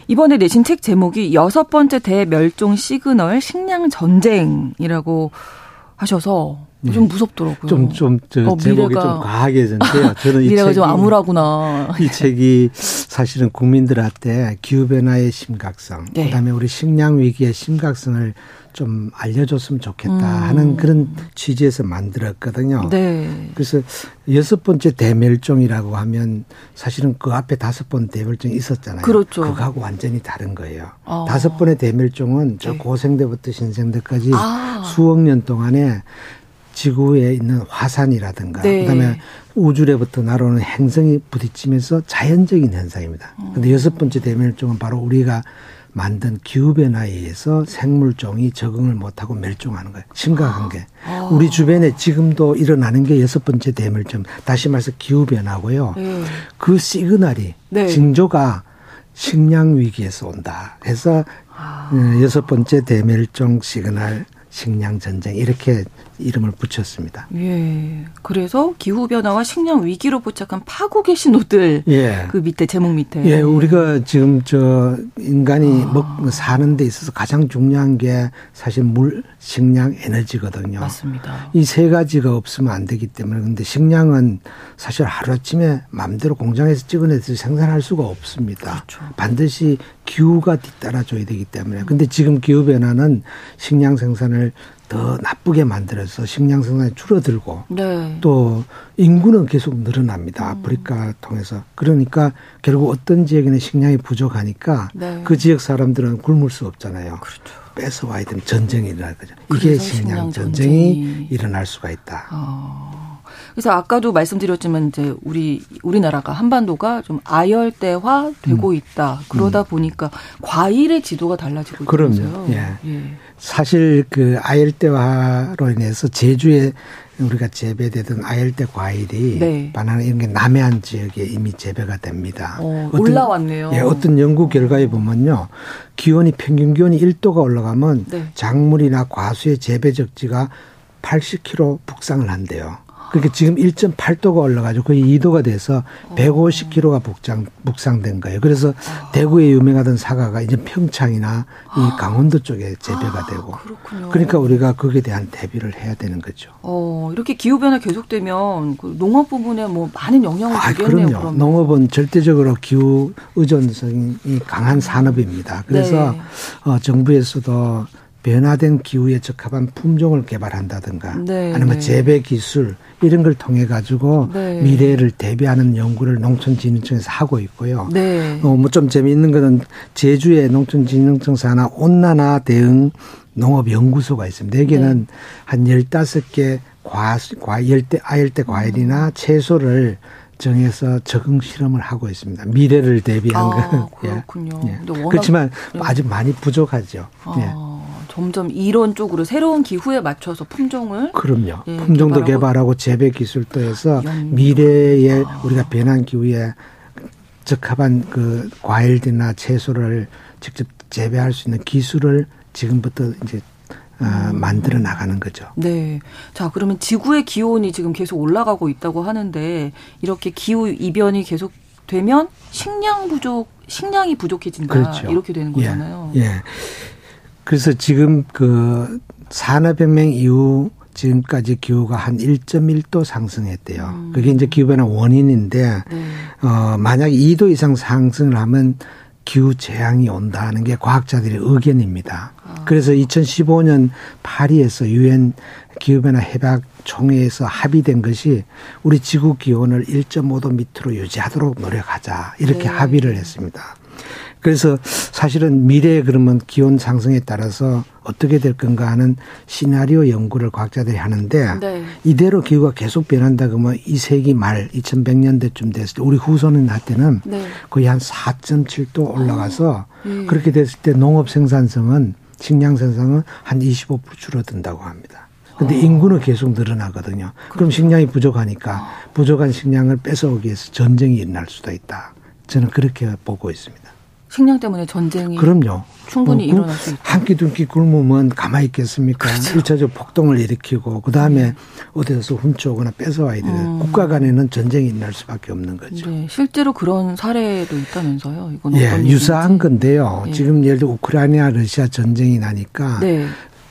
이번에 내신 책 제목이 여섯 번째 대멸종 시그널 식량 전쟁이라고 하셔서 네. 좀 무섭더라고요. 좀, 좀, 저, 어, 제목이 좀 과하게 졌는데요. *laughs* 저는 이 책이, 좀 암울하구나. 이 책이 사실은 국민들한테 기후변화의 심각성, 네. 그 다음에 우리 식량 위기의 심각성을 좀 알려줬으면 좋겠다 음. 하는 그런 취지에서 만들었거든요. 네. 그래서 여섯 번째 대멸종이라고 하면 사실은 그 앞에 다섯 번 대멸종이 있었잖아요. 그렇죠. 그거하고 완전히 다른 거예요. 아. 다섯 번의 대멸종은 저 네. 고생대부터 신생대까지 아. 수억 년 동안에 지구에 있는 화산이라든가 네. 그다음에 우주로부터 날아오는 행성이 부딪히면서 자연적인 현상입니다. 근데 음. 여섯 번째 대멸종은 바로 우리가 만든 기후변화에 의해서 생물종이 적응을 못하고 멸종하는 거예요. 심각한 게. 아. 우리 주변에 지금도 일어나는 게 여섯 번째 대멸종. 다시 말해서 기후변화고요. 네. 그 시그널이, 네. 징조가 식량 위기에서 온다. 해서 아. 어, 여섯 번째 대멸종 시그널 식량 전쟁 이렇게 이름을 붙였습니다. 예. 그래서 기후 변화와 식량 위기로 포착한 파국의 신호들. 예. 그 밑에 제목 밑에. 예, 우리가 지금 저 인간이 아. 먹 사는 데 있어서 가장 중요한 게 사실 물, 식량, 에너지거든요. 맞습니다. 이 세 가지가 없으면 안 되기 때문에 근데 식량은 사실 하루아침에 마음대로 공장에서 찍어내서 생산할 수가 없습니다. 그렇죠. 반드시 기후가 뒤따라 줘야 되기 때문에. 근데 지금 기후 변화는 식량 생산을 더 나쁘게 만들어서 식량 생산이 줄어들고 네. 또 인구는 계속 늘어납니다. 음. 아프리카 통해서 그러니까 결국 어떤 지역에는 식량이 부족하니까 네. 그 지역 사람들은 굶을 수 없잖아요. 그렇죠. 뺏어 와야 되면 전쟁이 일어날 거죠. 이게 식량 전쟁이, 전쟁이, 일어날 수가 있다. 어. 그래서 아까도 말씀드렸지만 이제 우리 우리나라가 한반도가 좀 아열대화 되고 음. 있다. 그러다 음. 보니까 과일의 지도가 달라지고 있어요. 예. 예. 사실 그 아열대화로 인해서 제주에 우리가 재배되던 아열대 과일이 네. 바나나 이런 게 남해안 지역에 이미 재배가 됩니다. 어, 올라왔네요. 예, 어떤 연구 결과에 보면요. 기온이 평균 기온이 1도가 올라가면 네. 작물이나 과수의 재배 적지가 80km 북상을 한대요. 그렇게 지금 1.8도가 올라가지고 거의 2도가 돼서 150km가 북상, 북상된 거예요. 그래서 대구에 유명하던 사과가 이제 평창이나 이 강원도 쪽에 재배가 아, 되고. 그렇군요. 그러니까 우리가 거기에 대한 대비를 해야 되는 거죠. 어, 이렇게 기후변화 계속되면 그 농업 부분에 뭐 많은 영향을 아, 주겠네요. 그럼요. 그러면. 농업은 절대적으로 기후 의존성이 강한 산업입니다. 그래서 네. 어, 정부에서도 변화된 기후에 적합한 품종을 개발한다든가 네, 아니면 네. 재배 기술 이런 걸 통해 가지고 네. 미래를 대비하는 연구를 농촌진흥청에서 하고 있고요. 네. 어, 뭐 좀 재미있는 거는 제주의 농촌진흥청 산하 온난화 대응 농업 연구소가 있습니다. 여기는 네. 한 열다섯 개 과, 과, 열대, 아열대 과일이나 음. 채소를 정해서 적응 실험을 하고 있습니다. 미래를 대비한 아, 거. *laughs* 예. 그렇군요. 예. 그렇지만 네. 아직 많이 부족하죠. 아, 예. 점점 이런 쪽으로 새로운 기후에 맞춰서 품종을 그럼요. 예, 품종도 개발하고, 재배 기술도 해서 미래에 아. 우리가 변한 기후에 적합한 그 과일들이나 채소를 직접 재배할 수 있는 기술을 지금부터 이제 어, 만들어 나가는 거죠. 네. 자, 그러면 지구의 기온이 지금 계속 올라가고 있다고 하는데 이렇게 기후 이변이 계속 되면 식량 부족, 식량이 부족해진다. 그렇죠. 이렇게 되는 예. 거잖아요. 예. 예. 그래서 지금 그 산업혁명 이후 지금까지 기후가 한 1.1도 상승했대요. 음. 그게 이제 기후변화 원인인데, 네. 어, 만약 2도 이상 상승을 하면 기후 재앙이 온다는 게 과학자들의 의견입니다. 아. 그래서 2015년 파리에서 유엔 기후변화 해박 총회에서 합의된 것이 우리 지구 기온을 1.5도 밑으로 유지하도록 노력하자 이렇게 네. 합의를 했습니다. 그래서 사실은 미래에 그러면 기온 상승에 따라서 어떻게 될 건가 하는 시나리오 연구를 과학자들이 하는데 네. 이대로 기후가 계속 변한다 그러면 이 세기 말 2100년대쯤 됐을 때 우리 후손이나 때는 거의 한 4.7도 올라가서 음. 그렇게 됐을 때 농업 생산성은 식량 생산은 한 25% 줄어든다고 합니다. 근데 어. 인구는 계속 늘어나거든요. 그럼 그렇죠. 식량이 부족하니까 부족한 식량을 뺏어오기 위해서 전쟁이 일어날 수도 있다. 저는 그렇게 보고 있습니다. 식량 때문에 전쟁이 그럼요. 충분히 어, 일어날 수 있다. 한끼 두 끼 굶으면 가만히 있겠습니까? 그렇죠. 1차적 폭동을 일으키고 그다음에 네. 어디서 훔쳐오거나 뺏어와야 되는 음. 국가 간에는 전쟁이 일어날 수밖에 없는 거죠. 네. 실제로 그런 사례도 있다면서요. 이건 예, 유사한 건데요. 네. 지금 예를 들어 우크라이나 러시아 전쟁이 나니까 네.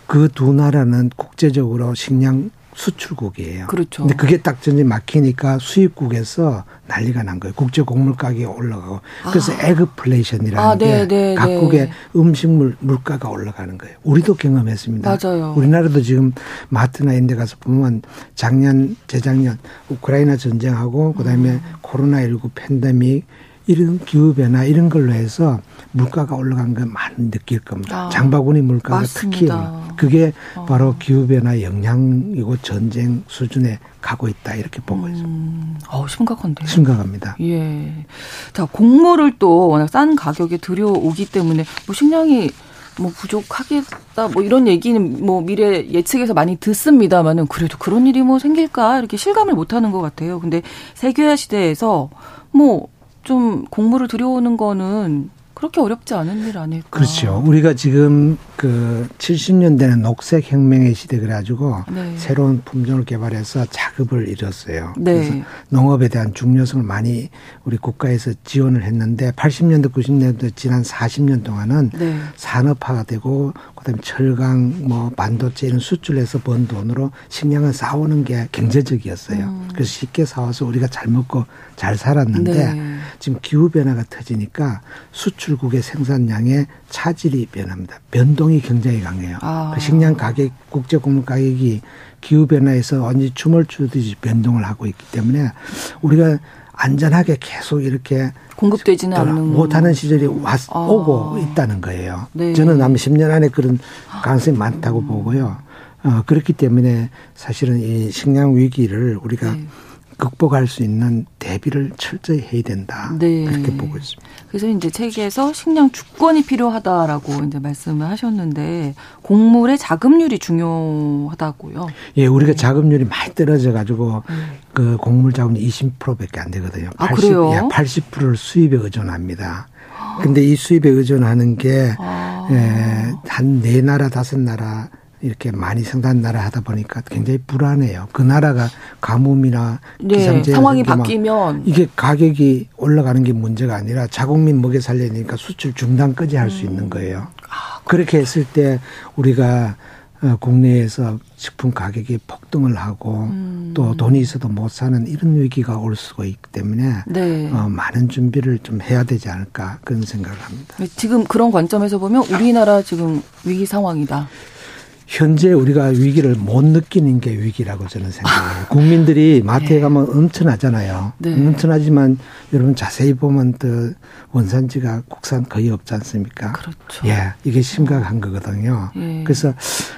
그두 나라는 국제적으로 식량 수출국이에요. 그렇죠. 근데 그게 딱 전에 막히니까 수입국에서 난리가 난 거예요. 국제 곡물 가격이 올라가고. 그래서 아. agflation이라는 아, 게 네, 네, 각국의 네. 음식물 물가가 올라가는 거예요. 우리도 경험했습니다. 맞아요. 우리나라도 지금 마트나 이런 데 가서 보면 작년 재작년 우크라이나 전쟁하고 그다음에 음. 코로나 19 팬데믹 이런 기후변화 이런 걸로 해서 물가가 올라간 걸 많이 느낄 겁니다. 아, 장바구니 물가가 맞습니다. 특히 그게 어. 바로 기후변화 영향이고 전쟁 수준에 가고 있다 이렇게 보고 음. 있습니다. 어, 심각한데요. 심각합니다. 예. 자, 곡물을 또 워낙 싼 가격에 들여오기 때문에 뭐 식량이 뭐 부족하겠다 뭐 이런 얘기는 뭐 미래 예측에서 많이 듣습니다만은 그래도 그런 일이 뭐 생길까 이렇게 실감을 못 하는 것 같아요. 근데 세계화 시대에서 뭐 좀 공부를 들여오는 거는 그렇게 어렵지 않은 일 아닐까. 그렇죠. 우리가 지금 그 70년대는 녹색 혁명의 시대 그래가지고 네. 새로운 품종을 개발해서 자급을 이뤘어요. 네. 그래서 농업에 대한 중요성을 많이 우리 국가에서 지원을 했는데 80년대 90년대 지난 40년 동안은 네. 산업화가 되고 그다음에 철강 뭐 반도체 이런 수출해서 번 돈으로 식량을 사오는 게 경제적이었어요. 음. 그래서 쉽게 사와서 우리가 잘 먹고 잘 살았는데 네. 지금 기후 변화가 터지니까 수출국의 생산량의 차질이 변합니다. 변동이 굉장히 강해요. 아. 그 식량 가격, 국제 곡물 가격이 기후 변화에서 완전히 춤을 추듯이 변동을 하고 있기 때문에 우리가 안전하게 계속 이렇게 공급되지는 않는 못하는 시절이 왔 아. 오고 있다는 거예요. 네. 저는 아마 10년 안에 그런 가능성이 많다고 음. 보고요. 어, 그렇기 때문에 사실은 이 식량 위기를 우리가 네. 극복할 수 있는 대비를 철저히 해야 된다. 네. 그렇게 보고 있습니다. 그래서 이제 책에서 식량 주권이 필요하다라고 이제 말씀을 하셨는데 곡물의 자급률이 중요하다고요. 예, 우리가 네. 자급률이 많이 떨어져 가지고 네. 그 곡물 자급률 20%밖에 안 되거든요. 80, 아, 그래요? 예, 80%를 수입에 의존합니다. 근데 이 수입에 의존하는 게, 아. 예, 한 네 나라, 다섯 나라 이렇게 많이 생산 나라 하다 보니까 굉장히 불안해요. 그 나라가 가뭄이나 네, 기상재 상황이 바뀌면 이게 가격이 올라가는 게 문제가 아니라 자국민 먹여 살려니까 수출 중단까지 할수 음. 있는 거예요. 아, 그렇게 했을 때 우리가 어, 국내에서 식품 가격이 폭등을 하고 음. 또 돈이 있어도 못 사는 이런 위기가 올 수가 있기 때문에 네. 어, 많은 준비를 좀 해야 되지 않을까 그런 생각을 합니다. 지금 그런 관점에서 보면 우리나라 지금 위기 상황이다. 현재 우리가 위기를 못 느끼는 게 위기라고 저는 생각해요. 국민들이 마트에 네. 가면 엄청나잖아요. 네. 엄청나지만 여러분 자세히 보면 또 원산지가 국산 거의 없지 않습니까? 그렇죠. 예, 이게 심각한 거거든요. 예. 그래서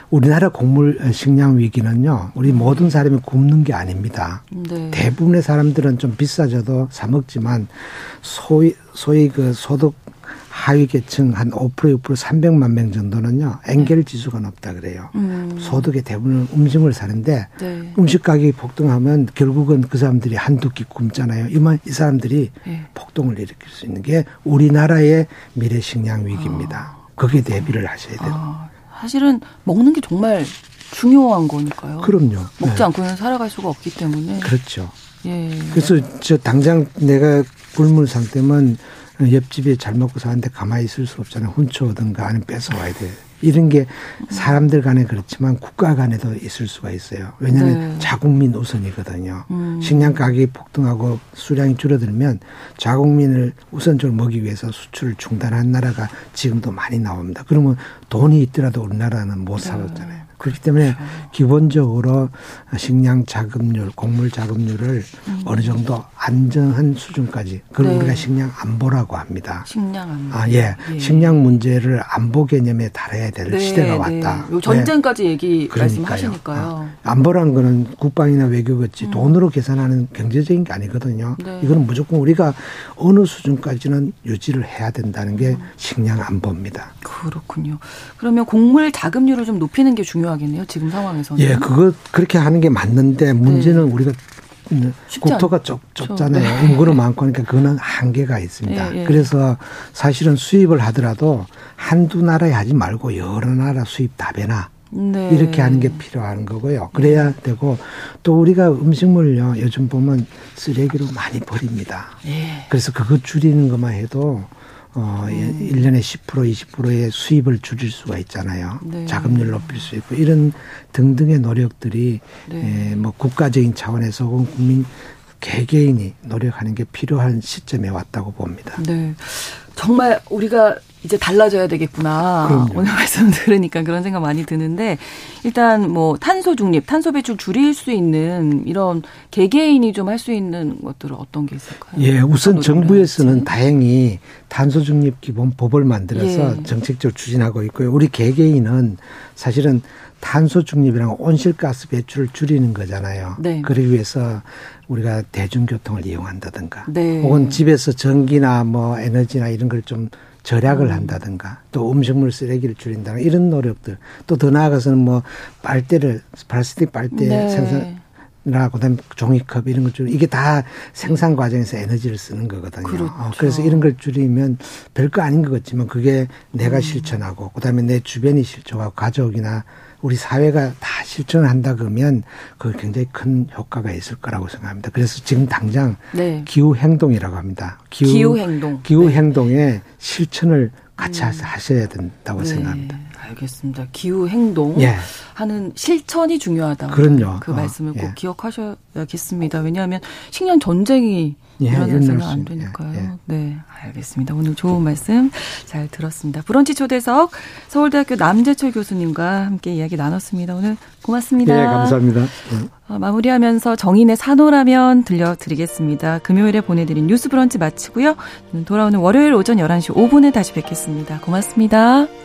우리나라 곡물 식량 위기는요, 우리 모든 사람이 굶는 게 아닙니다. 네. 대부분의 사람들은 좀 비싸져도 사 먹지만 소위 소위 그 소득 하위 계층 한 5% 6% 300만 명 정도는요 엔겔 지수가 높다 그래요. 음. 소득의 대부분은 음식을 사는데 네. 음식 가격이 폭등하면 결국은 그 사람들이 한두 끼 굶잖아요. 이만 이 사람들이 네. 폭동을 일으킬 수 있는 게 우리나라의 미래 식량 위기입니다. 아. 거기에 대비를 하셔야 돼요. 아. 사실은 먹는 게 정말 중요한 거니까요. 그럼요. 먹지 네. 않고는 살아갈 수가 없기 때문에. 그렇죠. 예. 그래서 저 당장 내가 굶은 상태면 옆집에 잘 먹고 사는데 가만히 있을 수 없잖아요. 훔쳐오든가 아니면 뺏어와야 돼. 이런 게 사람들 간에 그렇지만 국가 간에도 있을 수가 있어요. 왜냐하면 네. 자국민 우선이거든요. 음. 식량 가격이 폭등하고 수량이 줄어들면 자국민을 우선적으로 먹기 위해서 수출을 중단한 나라가 지금도 많이 나옵니다. 그러면 돈이 있더라도 우리나라는 못 네. 사겠잖아요. 그렇기 때문에 그렇죠. 기본적으로 식량 자급률, 곡물 자급률을 음. 어느 정도 안정한 수준까지 그걸 네. 우리가 식량 안보라고 합니다. 식량 안보. 아, 예. 예. 식량 문제를 안보 개념에 달해야 될 네, 시대가 네. 왔다. 전쟁까지 얘기 말씀하시니까요. 아, 안보라는 거는 국방이나 외교 같이 음. 돈으로 계산하는 경제적인 게 아니거든요. 네. 이거는 무조건 우리가 어느 수준까지는 유지를 해야 된다는 게 음. 식량 안보입니다. 그렇군요. 그러면 곡물 자급률을 좀 높이는 게 중요하겠네요. 필요하겠네요. 지금 상황에서는. 예, 그거 그렇게 하는 게 맞는데 문제는 네. 우리가 국토가 좁, 좁잖아요. 네. 인구는 많고 하니까 그거는 한계가 있습니다. 네, 네. 그래서 사실은 수입을 하더라도 한두 나라에 하지 말고 여러 나라 수입 다배나 네. 이렇게 하는 게 필요한 거고요. 그래야 되고 또 우리가 음식물요 요즘 보면 쓰레기로 많이 버립니다. 네. 그래서 그거 줄이는 것만 해도 어, 음. 1년에 10% 20%의 수입을 줄일 수가 있잖아요. 네. 자금률 높일 수 있고 이런 등등의 노력들이 네. 에, 뭐 국가적인 차원에서 혹은 국민 개개인이 노력하는 게 필요한 시점에 왔다고 봅니다. 네. 정말 우리가 이제 달라져야 되겠구나. 그럼요. 오늘 *laughs* 말씀 들으니까 그런 생각 많이 드는데 일단 뭐 탄소 중립, 탄소 배출 줄일 수 있는 이런 개개인이 좀 할 수 있는 것들은 어떤 게 있을까요? 예, 우선 정부에서는 다행히 탄소 중립 기본 법을 만들어서 예. 정책적으로 추진하고 있고요. 우리 개개인은 사실은 탄소 중립이랑 온실가스 배출을 줄이는 거잖아요. 네. 그러기 위해서 우리가 대중교통을 이용한다든가 네. 혹은 집에서 전기나 뭐 에너지나 이런 걸 좀 절약을 음. 한다든가 또 음식물 쓰레기를 줄인다는 이런 노력들 또 더 나아가서는 뭐 빨대를 플라스틱 빨대 네. 생산 나 그다음 종이컵 이런 것 줄 이게 다 생산 과정에서 에너지를 쓰는 거거든요. 그렇죠. 어, 그래서 이런 걸 줄이면 별거 아닌 것 같지만 그게 내가 음. 실천하고 그다음에 내 주변이 실천하고 가족이나 우리 사회가 다 실천을 한다 그러면 그 굉장히 큰 효과가 있을 거라고 생각합니다. 그래서 지금 당장 네. 기후 행동이라고 합니다. 기후, 기후 행동. 기후 네. 행동에 실천을 같이 음. 하셔야 된다고 네. 생각합니다. 알겠습니다. 기후 행동 예. 하는 실천이 중요하다. 그럼요. 그 어, 말씀을 꼭 예. 기억하셔야겠습니다. 왜냐하면 식량 전쟁이 예, 일어나서는 안 되니까요. 예, 예. 네, 알겠습니다. 오늘 좋은 말씀 잘 들었습니다. 브런치 초대석 서울대학교 남재철 교수님과 함께 이야기 나눴습니다. 오늘 고맙습니다. 네, 감사합니다. 어, 마무리하면서 정인의 산호라면 들려드리겠습니다. 금요일에 보내드린 뉴스 브런치 마치고요. 돌아오는 월요일 오전 11시 5분에 다시 뵙겠습니다. 고맙습니다.